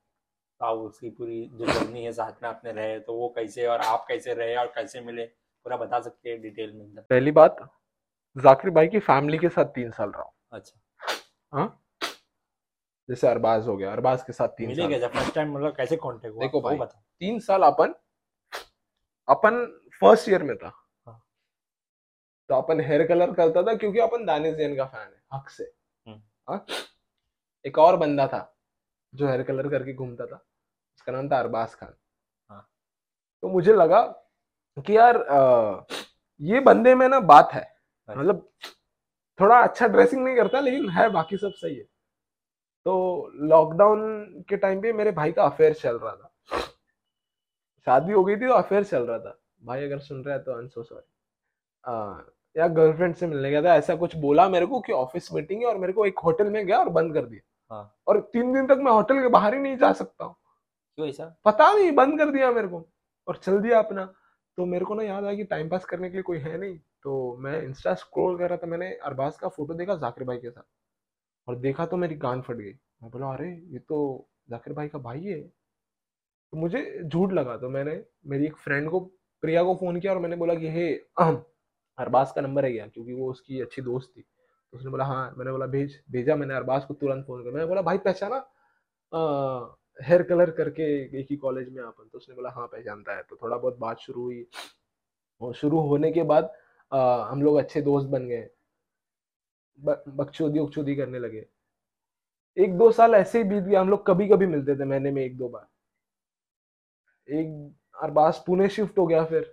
तो आप उसकी पूरी जो जर्नी है साथ में आपने रहे तो वो कैसे और आप कैसे रहे और कैसे मिले पूरा बता सकते हैं डिटेल में पहली बात जाकिर भाई की फैमिली के साथ तीन साल रहा हूँ। अच्छा। हाँ? जैसे अरबाज हो गया अरबाज के साथ तीन मिले साल। कैसे? फ़र्स्ट टाइम मतलब कैसे कांटेक्ट हुआ? देखो भाई, बता। तीन साल अपन अपन फ़र्स्ट ईयर में था हाँ। तो अपन हेयर कलर करता था क्योंकि अपन दानिश जैन का फ़ैन है हक से हम्म। हाँ? एक और बंदा था जो हेयर कलर करके घूमता था उसका नाम था अरबाज खान हाँ। तो मुझे लगा कि यार ये बंदे में ना बात है। मतलब थोड़ा अच्छा ड्रेसिंग नहीं करता लेकिन है बाकी सब सही है तो लॉकडाउन के टाइम पे मेरे भाई का अफेयर चल रहा था शादी हो गई थी तो अफेयर चल रहा था। भाई अगर सुन रहा है तो आई सो सॉरी या गर्लफ्रेंड से मिलने गया था ऐसा कुछ बोला मेरे को कि ऑफ़िस मीटिंग है और मेरे को एक होटल में गया और बंद कर दिया। हाँ। और तीन दिन तक मैं होटल के बाहर ही नहीं जा सकता हूँ। क्यों ऐसा? पता नहीं बंद कर दिया मेरे को। और चल दिया अपना। तो मेरे को ना याद आया कि टाइम पास करने के लिए कोई है नहीं। तो मैं इंस्टा स्क्रॉल कर रहा था मैंने अरबाज का फ़ोटो देखा जाकिर भाई के साथ। और देखा तो मेरी गान फट गई। मैं बोला अरे ये तो जाकिर भाई का भाई है। तो मुझे झूठ लगा तो मैंने मेरी एक फ्रेंड को प्रिया को फ़ोन किया और मैंने बोला कि हे अरबाज का नंबर है क्या क्योंकि वो उसकी अच्छी दोस्त थी। तो उसने बोला हाँ मैंने बोला भेज भेजा मैंने अरबाज को तुरंत फ़ोन किया मैंने बोला भाई पहचाना हेयर कलर करके एक ही कॉलेज में अपन। तो उसने बोला हाँ पहचानता है। तो थोड़ा बहुत बात शुरू हुई। और शुरू होने के बाद आ, हम लोग अच्छे दोस्त बन गए। बकचोदी उकचोदी करने लगे। एक दो साल ऐसे ही बीत गया हम लोग कभी कभी मिलते थे महीने में एक दो बार। एक अरबाज पुणे शिफ्ट हो गया फिर।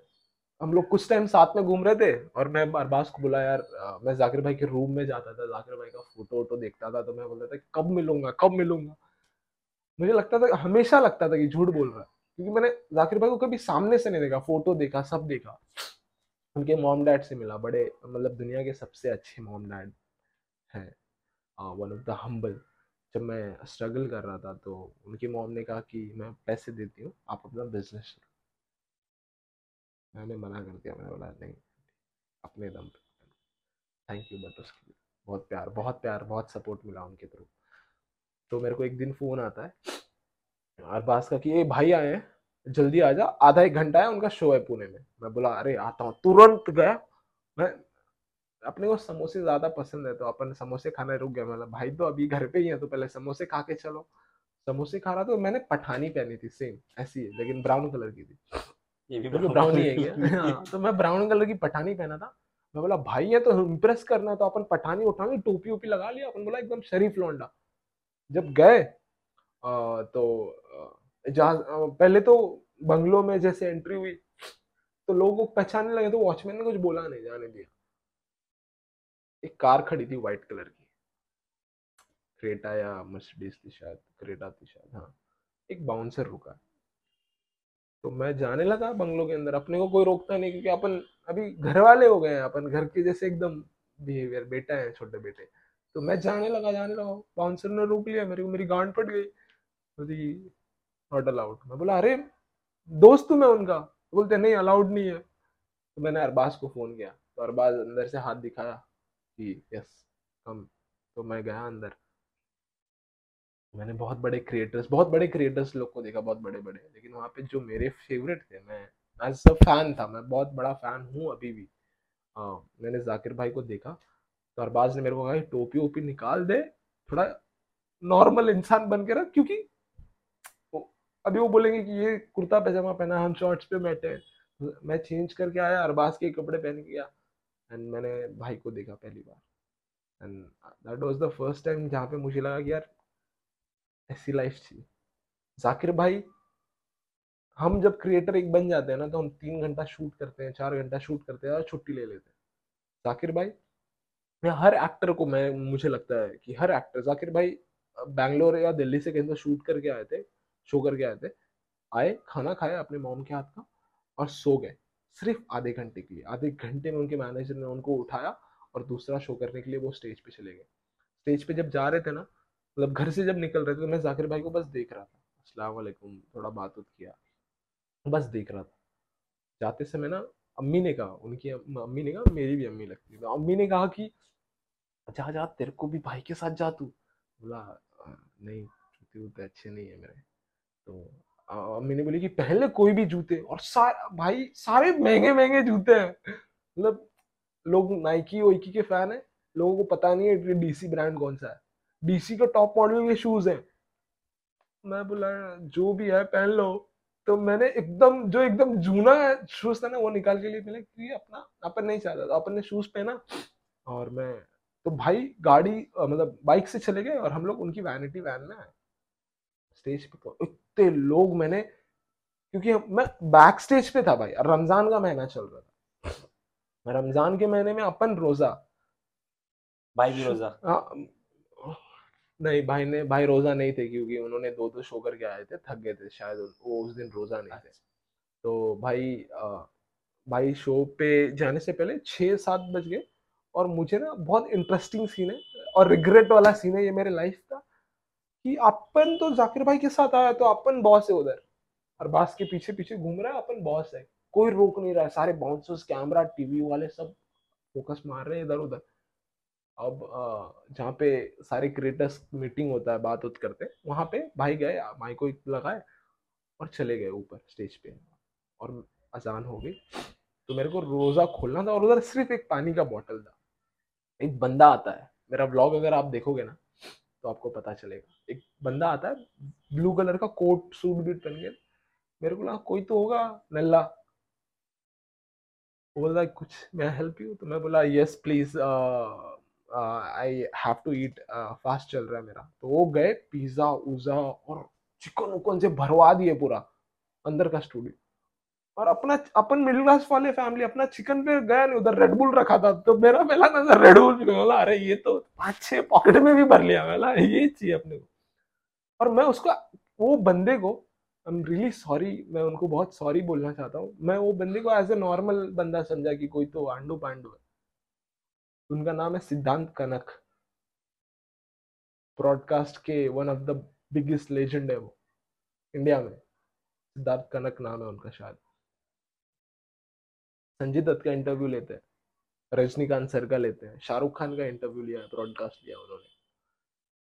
हम लोग कुछ टाइम साथ में घूम रहे थे और मैं अरबाज को बोला, यार मैं जाकिर भाई के रूम में जाता था, जाकिर भाई का फ़ोटो वोटो देखता था तो मैं बोलता था कब मिलूँगा कब मिलूँगा? मुझे लगता था, हमेशा लगता था कि झूठ बोल रहा है, क्योंकि मैंने जाकिर भाई को कभी सामने से नहीं देखा फ़ोटो देखा, सब देखा। उनके मॉम डैड से मिला, बड़े मतलब दुनिया के सबसे अच्छे मॉम डैड हैं वन ऑफ़ द हम्बल जब मैं स्ट्रगल कर रहा था तो उनकी मॉम ने कहा कि मैं पैसे देती हूँ, आप अपना बिज़नेस मैंने मना कर दिया, मैंने बोला, नहीं, अपने दम पे थैंक यू बट उसके लिए बहुत प्यार बहुत प्यार, बहुत सपोर्ट मिला उनके थ्रू तो मेरे को एक दिन फ़ोन आता है अरबाज का कि ये भाई आए हैं, जल्दी आ जा, आधा एक घंटा है, उनका शो है पुणे में। मैं बोला, अरे, आता हूँ, तुरंत गया। मैं अपने को समोसे ज़्यादा पसंद है तो अपन समोसे खाने रुक गए। मतलब भाई तो अभी घर पे ही है तो पहले समोसे खा के चलो। समोसे खा रहा तो मैंने पठानी पहनी थी सेम ऐसी है लेकिन ब्राउन कलर की थी। ये भी ब्राउन ही है हाँ, तो मैं ब्राउन कलर की पठानी पहना था। मैं बोला भाई है तो इम्प्रेस करना तो अपन पठानी उठानी टोपी ओपी लगा लिया। अपन बोला एकदम शरीफ लौंडा। जब गए तो जहाँ अ, पहले तो बंगलों में जैसे एंट्री हुई तो लोगों को पहचानने लगे तो वॉचमैन ने कुछ बोला नहीं जाने दिया। एक कार खड़ी थी व्हाइट कलर की। क्रेटा या मर्सिडीज थी शायद, क्रेटा थी शायद हाँ। एक बाउंसर रुका। तो मैं जाने लगा बंगलो के अंदर। अपने को कोई रोकता नहीं क्योंकि अपन अभी घर वाले हो गए हैं। अपन घर के जैसे एकदम बिहेवियर बेटा है, छोटे बेटे। तो मैं जाने लगा जाने लगा। बाउंसर ने रोक लिया, मेरे को, मेरी गांड फट गई। बोली नॉट अलाउड मैं बोला, अरे, दोस्त मैं उनका। तो बोलते, नहीं अलाउड नहीं है। तो मैंने अरबाज को फ़ोन किया। तो अरबाज अंदर से हाथ दिखाया। कि, यस, कम तो मैं गया अंदर। मैंने बहुत बड़े क्रिएटर्स बहुत बड़े क्रिएटर्स लोग को देखा, बहुत बड़े बड़े लेकिन वहाँ पे जो मेरे फेवरेट थे, मैं एज अ फ़ैन था, मैं बहुत बड़ा फ़ैन हूँ अभी भी। हाँ मैंने जाकिर भाई को देखा तो अरबाज ने मेरे को कहा टोपी ओपी निकाल दे, थोड़ा नॉर्मल इंसान बन के रह क्योंकि अभी वो बोलेंगे कि, ये कुर्ता पैजामा पहना, हम शॉर्ट्स पे बैठे हैं। मैं चेंज करके आया, अरबाज के कपड़े पहन के गया। एंड मैंने भाई को देखा पहली बार। And that was the first time जहाँ पे मुझे लगा कि यार, ऐसी लाइफ थी। जाकिर भाई, हम जब क्रिएटर एक बन जाते हैं ना तो हम तीन घंटा शूट करते हैं, चार घंटा शूट करते हैं और छुट्टी ले लेते हैं। जाकिर भाई मैं हर एक्टर को मैं, मुझे लगता है कि हर एक्टर जाकिर भाई, बैंगलोर या दिल्ली से कहीं तो शूट करके आए थे शो करके आए थे, आए, खाना खाया अपने मॉम के हाथ का और सो गए। सिर्फ़ आधे घंटे के लिए। आधे घंटे में उनके मैनेजर ने उनको उठाया और दूसरा शो करने के लिए वो स्टेज पे चले गए। स्टेज पे जब जा रहे थे ना मतलब घर से जब निकल रहे थे तो मैं जाकिर भाई को बस देख रहा था। असलाकुम थोड़ा बात उत किया। बस देख रहा था। जाते समय ना, अम्मी ने कहा, उनकी अम्मी ने कहा, मेरी भी अम्मी लगती है। तो अम्मी ने कहा कि, जा जा, तेरे को भी भाई के साथ जा तू। बोला, नहीं जूते वूते अच्छे नहीं है मेरे। तो अम्मी ने बोली कि पहले कोई भी जूते, और सारे भाई, सारे महँगे महँगे जूते हैं। मतलब लोग नाइकी ओइकी के फ़ैन है, लोगों को पता नहीं है डीसी ब्रांड कौन सा है। डीसी का टॉप मॉडल के शूज़ हैं। मैं बोला, जो भी है, पहन लो। तो मैंने एकदम, जो एकदम जूना है शूज़ था ना, वो निकाल के लिए मैंने कि अपना, अपन नहीं चाहता था। अपन ने शूज़ पहना। और मैं तो भाई, गाड़ी मतलब बाइक से चले गए, और हम लोग उनकी वैनिटी वैन में आए। स्टेज पे इतने लोग मैंने क्योंकि मैं बैक स्टेज पे था भाई रमज़ान का महीना चल रहा था। रमज़ान के महीने में अपन रोजा। भाई भी रोजा। हाँ नहीं भाई ने भाई रोजा नहीं थे क्योंकि उन्होंने दो दो शो करके आए थे थक गए थे शायद वो उस दिन रोजा नहीं थे। तो भाई आ, भाई शो पे जाने से पहले छः सात बज गए और मुझे ना बहुत इंटरेस्टिंग सीन है और रिग्रेट वाला सीन है ये मेरे लाइफ का। कि अपन तो जाकिर भाई के साथ आया तो अपन बॉस है उधर। और बास के पीछे पीछे घूम रहा है, अपन बॉस है। कोई रोक नहीं रहा है, सारे बाउंसर्स कैमरा टीवी वाले सब फोकस मार रहे हैं इधर उधर अब जहाँ पे सारे क्रिएटर्स मीटिंग होता है बात उत करते वहाँ पे भाई गए माइक को लगाए और चले गए ऊपर स्टेज पे। और अजान हो गई। तो मेरे को रोज़ा खोलना था और उधर सिर्फ़ एक पानी का बॉटल था। एक बंदा आता है। मेरा ब्लॉग अगर आप देखोगे ना तो आपको पता चलेगा। एक बंदा आता है ब्लू कलर का कोट सूट भी पहन के, मेरे को लगा, कोई तो होगा, नल्ला। बोला कुछ, मैं हेल्प यू तो मैं बोला yes please I have to eat fast चल रहा है मेरा। तो वो गए पिज़्ज़ा उज़ा और चिकन उकन से भरवा दिए पूरा, अंदर का स्टूडियो और अपना अपन मिडिल क्लास वाले फैमिली अपना चिकन पे गया नहीं, उधर रेडबुल रखा था तो मेरा पहला नज़र रेडबुल बोला, अरे, ये तो पाँच छह पॉकेट में भी भर लिया मेला ये चाहिए अपने को। और मैं उसको, वो बंदे को आई एम रियली सॉरी मैं उनको बहुत सॉरी बोलना चाहता हूँ। मैं वो बंदे को एज ए नॉर्मल बंदा समझा कि कोई तो आंडू पांडू है। उनका नाम है सिद्धांत कनक। ब्रॉडकास्ट के one of the biggest legend है वो इंडिया में। सिद्धार्थ कनक नाम है उनका शायद। संजय दत्त का इंटरव्यू लेते हैं रजनीकांत सर का लेते हैं शाहरुख खान का इंटरव्यू लिया है ब्रॉडकास्ट लिया उन्होंने।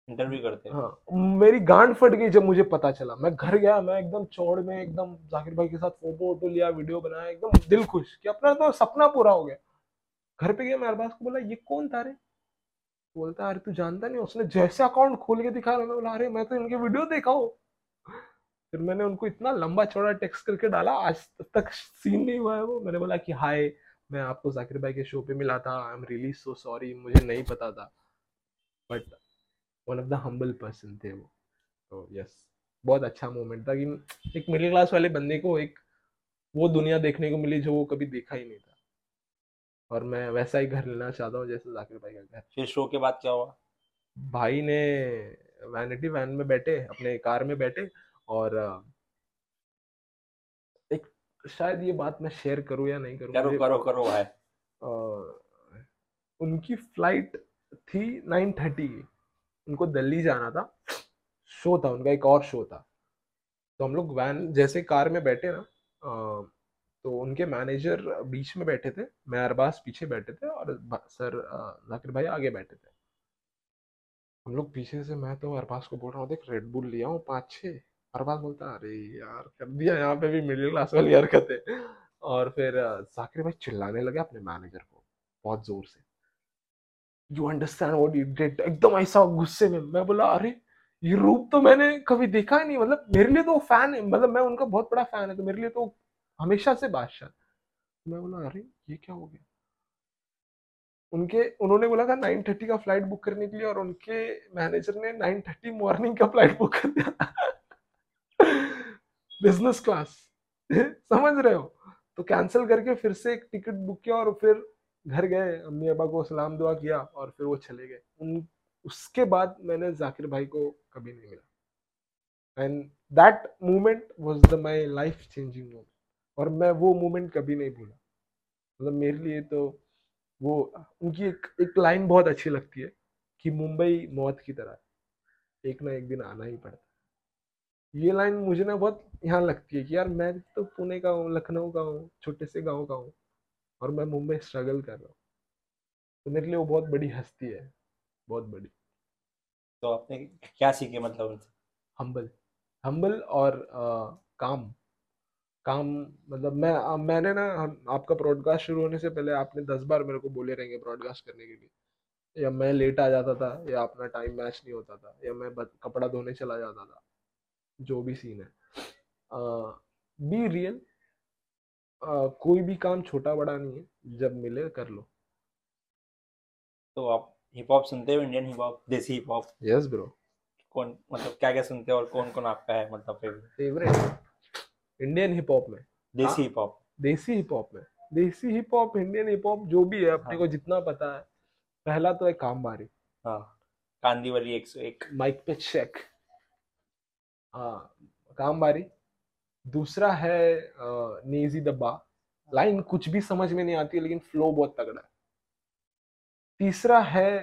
इंटरव्यू करते हैं। हाँ मेरी गांड फट गई जब मुझे पता चला। मैं घर गया मैं एकदम चौड़ में एकदम जाकिर भाई के साथ फ़ोटो वोटो लिया वीडियो बनाया एकदम दिल खुश कि अपना तो सपना पूरा हो गया। घर पे गया मैं अरबाज को बोला ये कौन था रे बोलता अरे तू जानता नहीं उसने जैसे अकाउंट खोल के दिखाया मैं बोला अरे मैं तो इनके वीडियो देखा हो। फिर मैंने उनको इतना लंबा चौड़ा टेक्स्ट करके डाला आज तक सीन नहीं हुआ है वो। मैंने बोला कि हाय मैं आपको जाकिर भाई के शो पे मिला था। I am really so sorry मुझे नहीं पता था। But one of the humble person थे वो। तो यस बहुत अच्छा मोमेंट था कि एक मिडिल क्लास वाले बंदे को एक वो दुनिया देखने को मिली जो वो कभी देखा ही नहीं था। और मैं वैसा ही घर लेना चाहता हूँ जैसे जाकिर भाई का घर। फिर शो के बाद क्या हुआ? भाई ने वैनिटी वैन में बैठे अपने कार में बैठे। और एक शायद ये बात मैं शेयर करूँ या नहीं करूँ करो करो करो भाई उनकी फ़्लाइट थी नाइन थर्टी की उनको दिल्ली जाना था। शो था उनका एक और शो था। तो हम लोग वैन जैसे कार में बैठे ना तो उनके मैनेजर बीच में बैठे थे मैं अरबाज पीछे बैठे थे और सर जाकिर भाई आगे बैठे थे। हम लोग पीछे से मैं तो अरबाज को बोल रहा हूँ देख रेड बुल लिया हूँ पाँच छः अरबाज बोलता, अरे यार कर दिया यहाँ पे भी मिडिल क्लास वाली हरकत है? और फिर जाकिर भाई चिल्लाने लगे अपने मैनेजर को, बहुत ज़ोर से। You understand what you did एकदम ऐसा गुस्से में, मैं बोला, अरे, ये रूप तो मैंने कभी देखा ही नहीं मतलब मेरे लिए तो फ़ैन है मतलब मैं उनका बहुत बड़ा फ़ैन है तो मेरे लिए तो हमेशा से बादशाह। मैं बोला, अरे, ये क्या हो गया? उनके, उन्होंने बोला था नाइन थर्टी का फ़्लाइट बुक करने के लिए और उनके मैनेजर ने नाइन थर्टी मॉर्निंग का फ़्लाइट बुक कर दिया। बिज़नेस क्लास समझ रहे हो? तो कैंसिल करके फिर से एक टिकट बुक किया और फिर घर गए, अम्मी अब्बा को सलाम दुआ किया और फिर वो चले गए। उन, उसके बाद मैंने जाकिर भाई को कभी नहीं मिला। And that moment was the my life changing moment और मैं वो मोमेंट कभी नहीं भूला। मतलब मेरे लिए तो वो, उनकी एक एक लाइन बहुत अच्छी लगती है कि मुंबई मौत की तरह एक ना एक दिन आना ही पड़ता ये लाइन मुझे ना बहुत यहाँ लगती है कि यार मैं तो पुणे का हूँ लखनऊ का हूँ छोटे से गाँव का हूँ और मैं मुंबई स्ट्रगल कर रहा हूँ। तो मेरे लिए वो बहुत बड़ी हस्ती है बहुत बड़ी। तो आपने क्या सीखे मतलब हम्बल हम्बल और आ, काम। काम मतलब मैं आ, मैंने ना आपका ब्रॉडकास्ट शुरू होने से पहले आपने दस बार मेरे को बोले रहेंगे ब्रॉडकास्ट करने के लिए। या मैं लेट आ जाता था या अपना टाइम मैच नहीं होता था या मैं बत, कपड़ा धोने चला जाता था। जो भी सीन है। बी रियल कोई भी काम छोटा बड़ा नहीं है जब मिले कर लो। तो आप हिप हॉप सुनते हो Indian hip hop desi hip hop yes bro कौन मतलब क्या क्या सुनते हो और कौन कौन आपका है मतलब favourite favourite Indian hip hop में। Desi hip hop desi hip hop में। Desi hip hop Indian hip hop जो भी है अपने हाँ। को जितना पता है। पहला तो है काम बारी हाँ। कांदीवली एक सौ एक। माइक पे चेक हाँ काम बारी दूसरा है नेजी दब्बा लाइन कुछ भी समझ में नहीं आती है, लेकिन फ्लो बहुत तगड़ा है। तीसरा है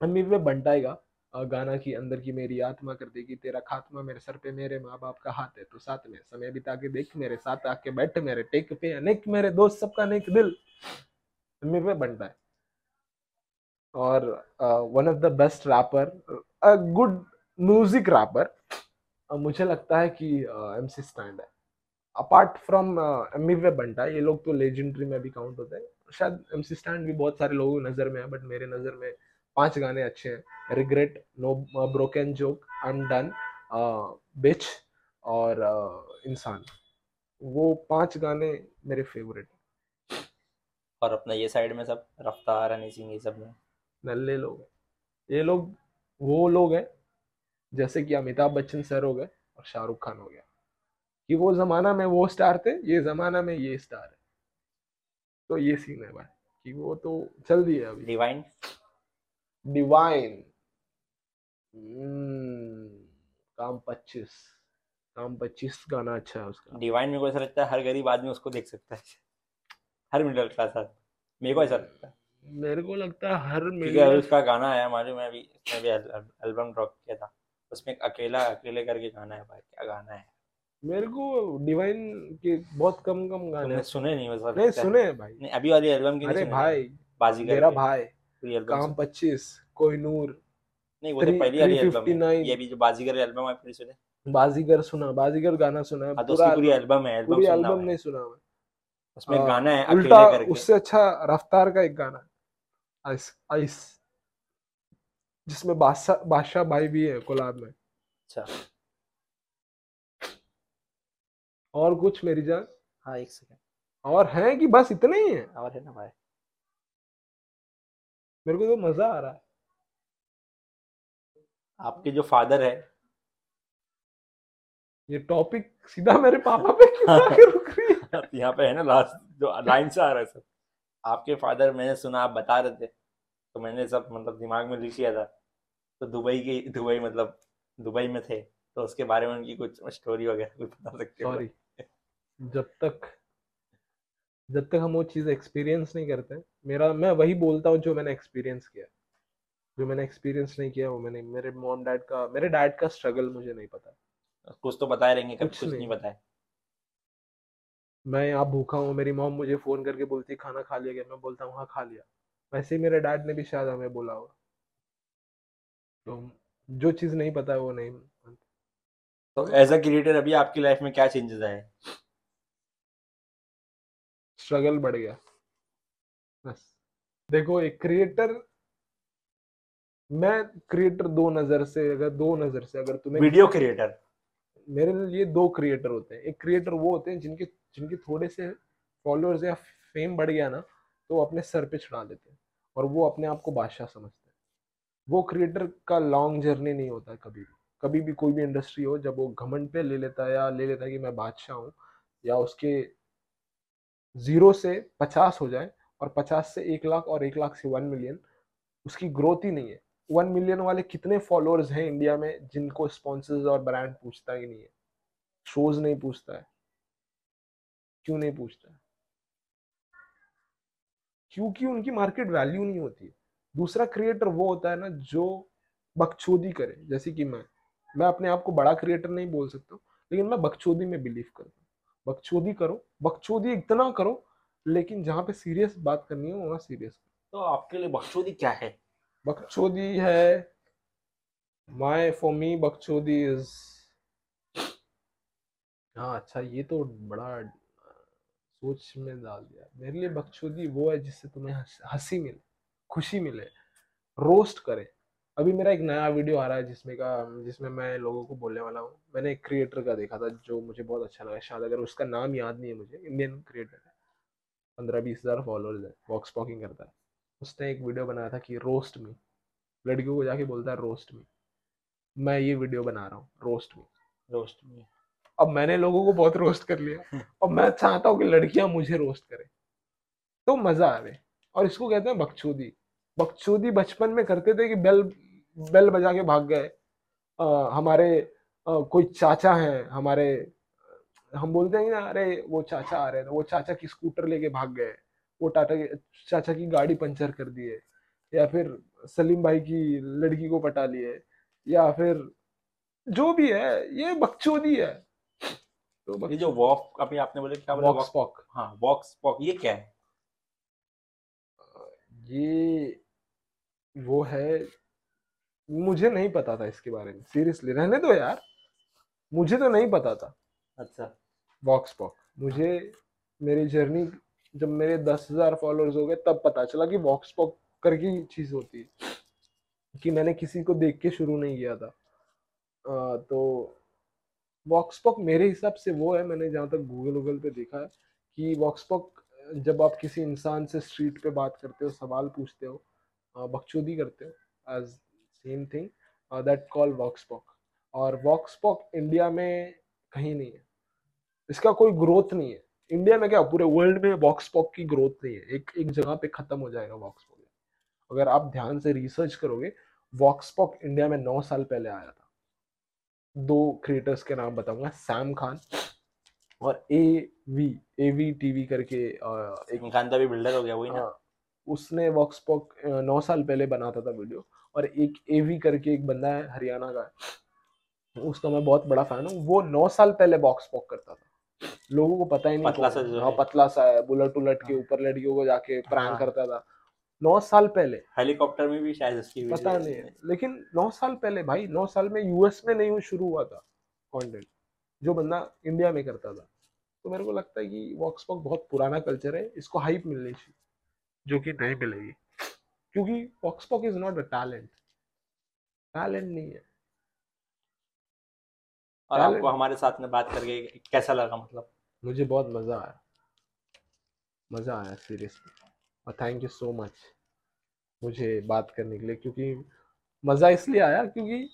अमीर में बंटाएगा गाना की अंदर की मेरी आत्मा कर देगी, तेरा खात्मा मेरे सर पे, मेरे माँ बाप का हाथ है तो साथ में, समय बिता के देख, मेरे साथ आके बैठ, मेरे टेक पे अनेक, मेरे दोस्त सबका नेक दिल। अमीर में बनता है और one of the best rapper good music rapper मुझे लगता है कि एम सी स्टैंड है। अपार्ट फ्रॉम एम वे बंटा ये लोग तो लेजेंडरी में भी काउंट होते हैं। शायद एम सी स्टैंड भी बहुत सारे लोगों की नज़र में है बट मेरे नज़र में पाँच गाने अच्छे हैं। Regret no broken joke I am done bitch और uh, इंसान वो पाँच गाने मेरे फेवरेट और अपना ये साइड में सब रफ्तार हनी सिंह ये सब में। नल्ले लोग हैं। ये लोग वो लोग हैं जैसे कि अमिताभ बच्चन सर हो गए और शाहरुख खान हो गया। कि वो जमाना में वो स्टार थे ये जमाना में ये स्टार है। तो ये सीन है भाई कि वो तो चल दिए अभी। डिवाइन डिवाइन हम्म, काम पच्चीस काम पच्चीस गाना अच्छा है उसका। डिवाइन मेरे को ऐसा लगता है हर गरीब आदमी उसको देख सकता है। हर मिडिल क्लास आदमी। मेरे को ऐसा लगता है। मेरे को लगता है हर अभी उसका गाना आया मालूम है अभी उसने भी एल्बम ड्रॉप किया था। उसमें अकेला अकेले करके गाना है भाई क्या गाना है? मेरे को डिवाइन के बहुत कम कम गाने सुने नहीं वैसा नहीं सुने भाई। नहीं अभी वाली एल्बम की अरे भाई बाजीगर मेरा भाई पूरी एल्बम काम पच्चीस कोई नूर नहीं वो तो पहली वाली एल्बम 359 ये भी जो बाजीगर एल्बम है पूरी सुने? बाजीगर सुना बाजीगर गाना सुना है हाँ तो पूरा पूरी एल्बम है एल्बम पूरी एल्बम नहीं सुना मैं। उसमें हाँ, गाना है अकेले करके। उससे अच्छा रफ्तार का एक गाना है आइस आइस जिसमें बादशाह बादशाह भाई भी है कोलाब में। अच्छा। और कुछ मेरी जान? हाँ एक सेकंड और हैं कि बस इतने ही हैं? और है ना भाई। मेरे को तो मज़ा आ रहा है। आपके जो फादर है। ये टॉपिक सीधा मेरे पापा पे क्यों आके रुक रही है? यहाँ पे है ना लास्ट जो लाइन से आ रहा है सर आपके फादर मैंने सुना आप बता रहे थे। तो मैंने सब मतलब दिमाग में लिख लिया था। तो दुबई की दुबई मतलब दुबई में थे तो उसके बारे में उनकी कुछ स्टोरी वगैरह कुछ बता सकते हो। सॉरी जब तक जब तक हम वो चीज़ एक्सपीरियंस नहीं करते मेरा मैं वही बोलता हूँ जो मैंने एक्सपीरियंस किया। जो मैंने एक्सपीरियंस नहीं किया वो मैंने मेरे मॉम डैड का मेरे डैड का स्ट्रगल मुझे नहीं पता। कुछ तो बताए रहेंगे कुछ कुछ नहीं। नहीं बताए। मैं यहाँ भूखा हूँ मेरी मॉम मुझे फ़ोन करके बोलती खाना खा लिया गया मैं बोलता हूँ हाँ खा लिया। वैसे ही मेरे डैड ने भी शायद हमें बोला होगा तो जो चीज़ नहीं पता है वो नहीं। तो एज अ क्रिएटर अभी आपकी लाइफ में क्या चेंजेस आए? स्ट्रगल बढ़ गया। बस। देखो एक क्रिएटर मैं क्रिएटर दो नज़र से अगर दो नज़र से अगर तुम्हें वीडियो क्रिएटर मेरे लिए दो क्रिएटर होते हैं। एक क्रिएटर वो होते हैं जिनके जिनके थोड़े से फॉलोअर्स या फेम बढ़ गया ना तो वो अपने सर पे चढ़ा देते हैं और वो अपने आप को बादशाह समझते हैं। वो क्रिएटर का लॉन्ग जर्नी नहीं होता है कभी भी। कभी भी कोई भी इंडस्ट्री हो, जब वो घमंड पे ले लेता है या ले लेता है कि मैं बादशाह हूँ या उसके ज़ीरो से पचास हो जाए और पचास से एक लाख और एक लाख से वन मिलियन उसकी ग्रोथ ही नहीं है। वन मिलियन वाले कितने फॉलोअर्स हैं इंडिया में जिनको स्पॉन्सर्स और ब्रांड पूछता ही नहीं है। शोज़ नहीं पूछता है। क्यों नहीं पूछता है? क्योंकि उनकी मार्केट वैल्यू नहीं होती। है दूसरा क्रिएटर वो होता है ना जो बकचोदी करे। जैसे कि मैं मैं अपने आप को बड़ा क्रिएटर नहीं बोल सकता लेकिन मैं बकचोदी में बिलीव करता हूँ। बकचोदी करो बकचोदी इतना करो लेकिन जहाँ पे सीरियस बात करनी हो वहाँ सीरियस तो आपके लिए बकचोदी क्या है? बकचोदी है माय फॉर मी बकचोदी इज़ हाँ अच्छा ये तो बड़ा सोच में डाल दिया। मेरे लिए बकचोदी वो है जिससे तुम्हें हँसी मिले, खुशी मिले। रोस्ट करे। अभी मेरा एक नया वीडियो आ रहा है जिसमें का, जिसमें मैं लोगों को बोलने वाला हूँ। मैंने एक क्रिएटर का देखा था जो मुझे बहुत अच्छा लगा। शायद अगर उसका नाम याद नहीं है मुझे इंडियन क्रिएटर है। पंद्रह बीस हज़ार फॉलोअर्स है वॉक्स पॉकिंग करता है। उसने एक वीडियो बनाया था कि रोस्ट मी लड़कियों को जाके बोलता है रोस्ट मी मैं ये वीडियो बना रहा हूँ रोस्ट मी रोस्ट मी अब मैंने लोगों को बहुत रोस्ट कर लिया। और मैं चाहता हूँ कि लड़कियाँ मुझे रोस्ट करें। तो मज़ा आवे। और इसको कहते हैं बकचोदी। बकचोदी बचपन में करते थे कि बेल बेल बजा के भाग गए। हमारे आ, कोई चाचा हैं हमारे हम बोलते हैं ना अरे वो चाचा आ रहे हैं वो चाचा की स्कूटर लेके भाग गए। वो टाटा के चाचा की गाड़ी पंचर कर दिए या फिर सलीम भाई की लड़की को पटा लिए या फिर जो भी है ये बकचोदी है। तो ये जो वॉक अभी आपने बोले क्या बोला? वॉक्स पॉक हाँ वॉक्स पॉक ये क्या है? ये वो है मुझे नहीं पता था इसके बारे में सीरियसली। रहने दो यार। मुझे तो नहीं पता था। अच्छा। वॉक्स पॉक मुझे मेरी जर्नी जब मेरे दस हज़ार फॉलोअर्स हो गए तब पता चला कि वॉक्स पॉक करके चीज़ होती है। कि मैंने किसी को देख के शुरू नहीं किया था। आ, तो वॉक्सपॉक मेरे हिसाब से वो है, मैंने जहाँ तक गूगल वूगल पे देखा है कि वॉक्सपॉक जब आप किसी इंसान से स्ट्रीट पे बात करते हो, सवाल पूछते हो बकचोदी करते हो as same thing that call vox pop और वॉक्सपॉक इंडिया में कहीं नहीं है। इसका कोई ग्रोथ नहीं है। इंडिया में क्या, पूरे वर्ल्ड में वॉक्सपॉक की ग्रोथ नहीं है। एक एक जगह पे खत्म हो जाएगा वॉक्सपॉक अगर आप ध्यान से रिसर्च करोगे वॉक्सपॉक इंडिया में नौ साल पहले आया था। दो क्रिएटर्स के नाम बताऊँगा सैम खान और A V A V TV करके एक खान तो भी बिल्डर हो गया वही ना? हाँ, उसने वॉक्सपॉक नौ साल पहले बनाता था वीडियो और एक ए वी करके एक बंदा है हरियाणा का उसका मैं बहुत बड़ा फ़ैन हूँ। वो नौ साल पहले बॉक्स पॉक करता था। लोगों को पता ही नहीं पतला सा हाँ। पतला सा है बुलेट उलट के हाँ। ऊपर लड़कियों को जाके प्रैंक हाँ। करता था। नौ साल पहले। हेलीकॉप्टर में भी शायद इसकी पता नहीं है। लेकिन नौ साल पहले भाई नौ साल में यूएस में नहीं शुरू हुआ था कंटेंट जो बंदा इंडिया में करता था। तो मेरे को लगता है कि वॉक्सपॉक बहुत पुराना कल्चर है इसको हाइप मिलनी चाहिए जो कि नहीं मिलेगी। क्योंकि vox pop is not a talent talent नहीं है। और आपको हमारे साथ में बात करके कैसा लगा मतलब? मुझे बहुत मज़ा आया। मज़ा आया सीरियसली और थैंक यू सो मच मुझे बात करने के लिए क्योंकि मज़ा इसलिए आया क्योंकि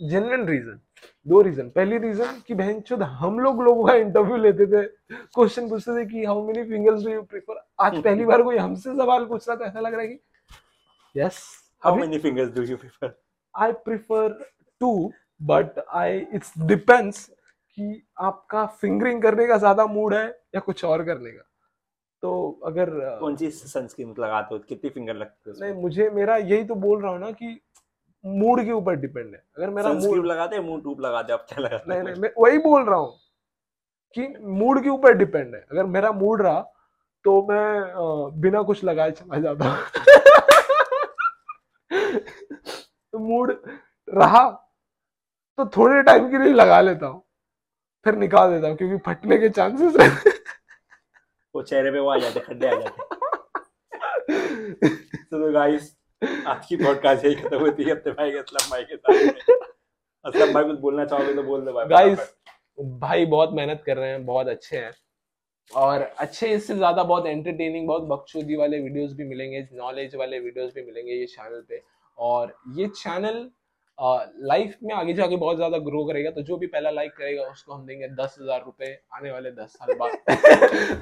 जेनवन रीज़न दो रीज़न पहली रीज़न कि बहन चुद हम लोग लोगों का इंटरव्यू लेते थे क्वेश्चन पूछते थे कि how many fingers do you prefer आज पहली बार कोई हमसे सवाल पूछ रहा था ऐसा लग रहा है कि yes how many fingers do you prefer I prefer two but I it's depends कि आपका फिंगरिंग करने का ज़्यादा मूड है या कुछ और करने का। तो अगर कौन सी सनस्क्रीन लगाते हो? कितनी फिंगर लगते हो नहीं मुझे मेरा यही तो बोल रहा हूँ ना कि मूड के ऊपर डिपेंड है। अगर मेरा मूड लगाते हैं मूड टूब लगाते हैं आप क्या लगाते नहीं नहीं मैं वही बोल रहा हूँ कि मूड के ऊपर डिपेंड है। अगर मेरा मूड रहा तो मैं बिना कुछ लगाए चला जाता तो मूड रहा तो थोड़े टाइम के लिए लगा लेता हूँ फिर निकाल देता हूँ क्योंकि फटने के चांसेस रहते वो चेहरे पे वो आ जाते खड्डे आ जाते। तो गाइस आज की पॉडकास्ट यही खत्म होती है। अपने भाई के असलम भाई के साथ असलम भाई कुछ बोलना चाहोगे तो बोल दो भाई गाइस भाई बहुत मेहनत कर रहे हैं बहुत अच्छे हैं। और अच्छे इससे ज़्यादा बहुत एंटरटेनिंग बहुत बकचोदी वाले वीडियोस भी मिलेंगे नॉलेज वाले वीडियोस भी मिलेंगे ये चैनल पे। और ये चैनल लाइफ में आगे जाके बहुत ज़्यादा ग्रो करेगा। तो जो भी पहला लाइक करेगा उसको हम देंगे दस हज़ार रुपए आने वाले दस साल बाद।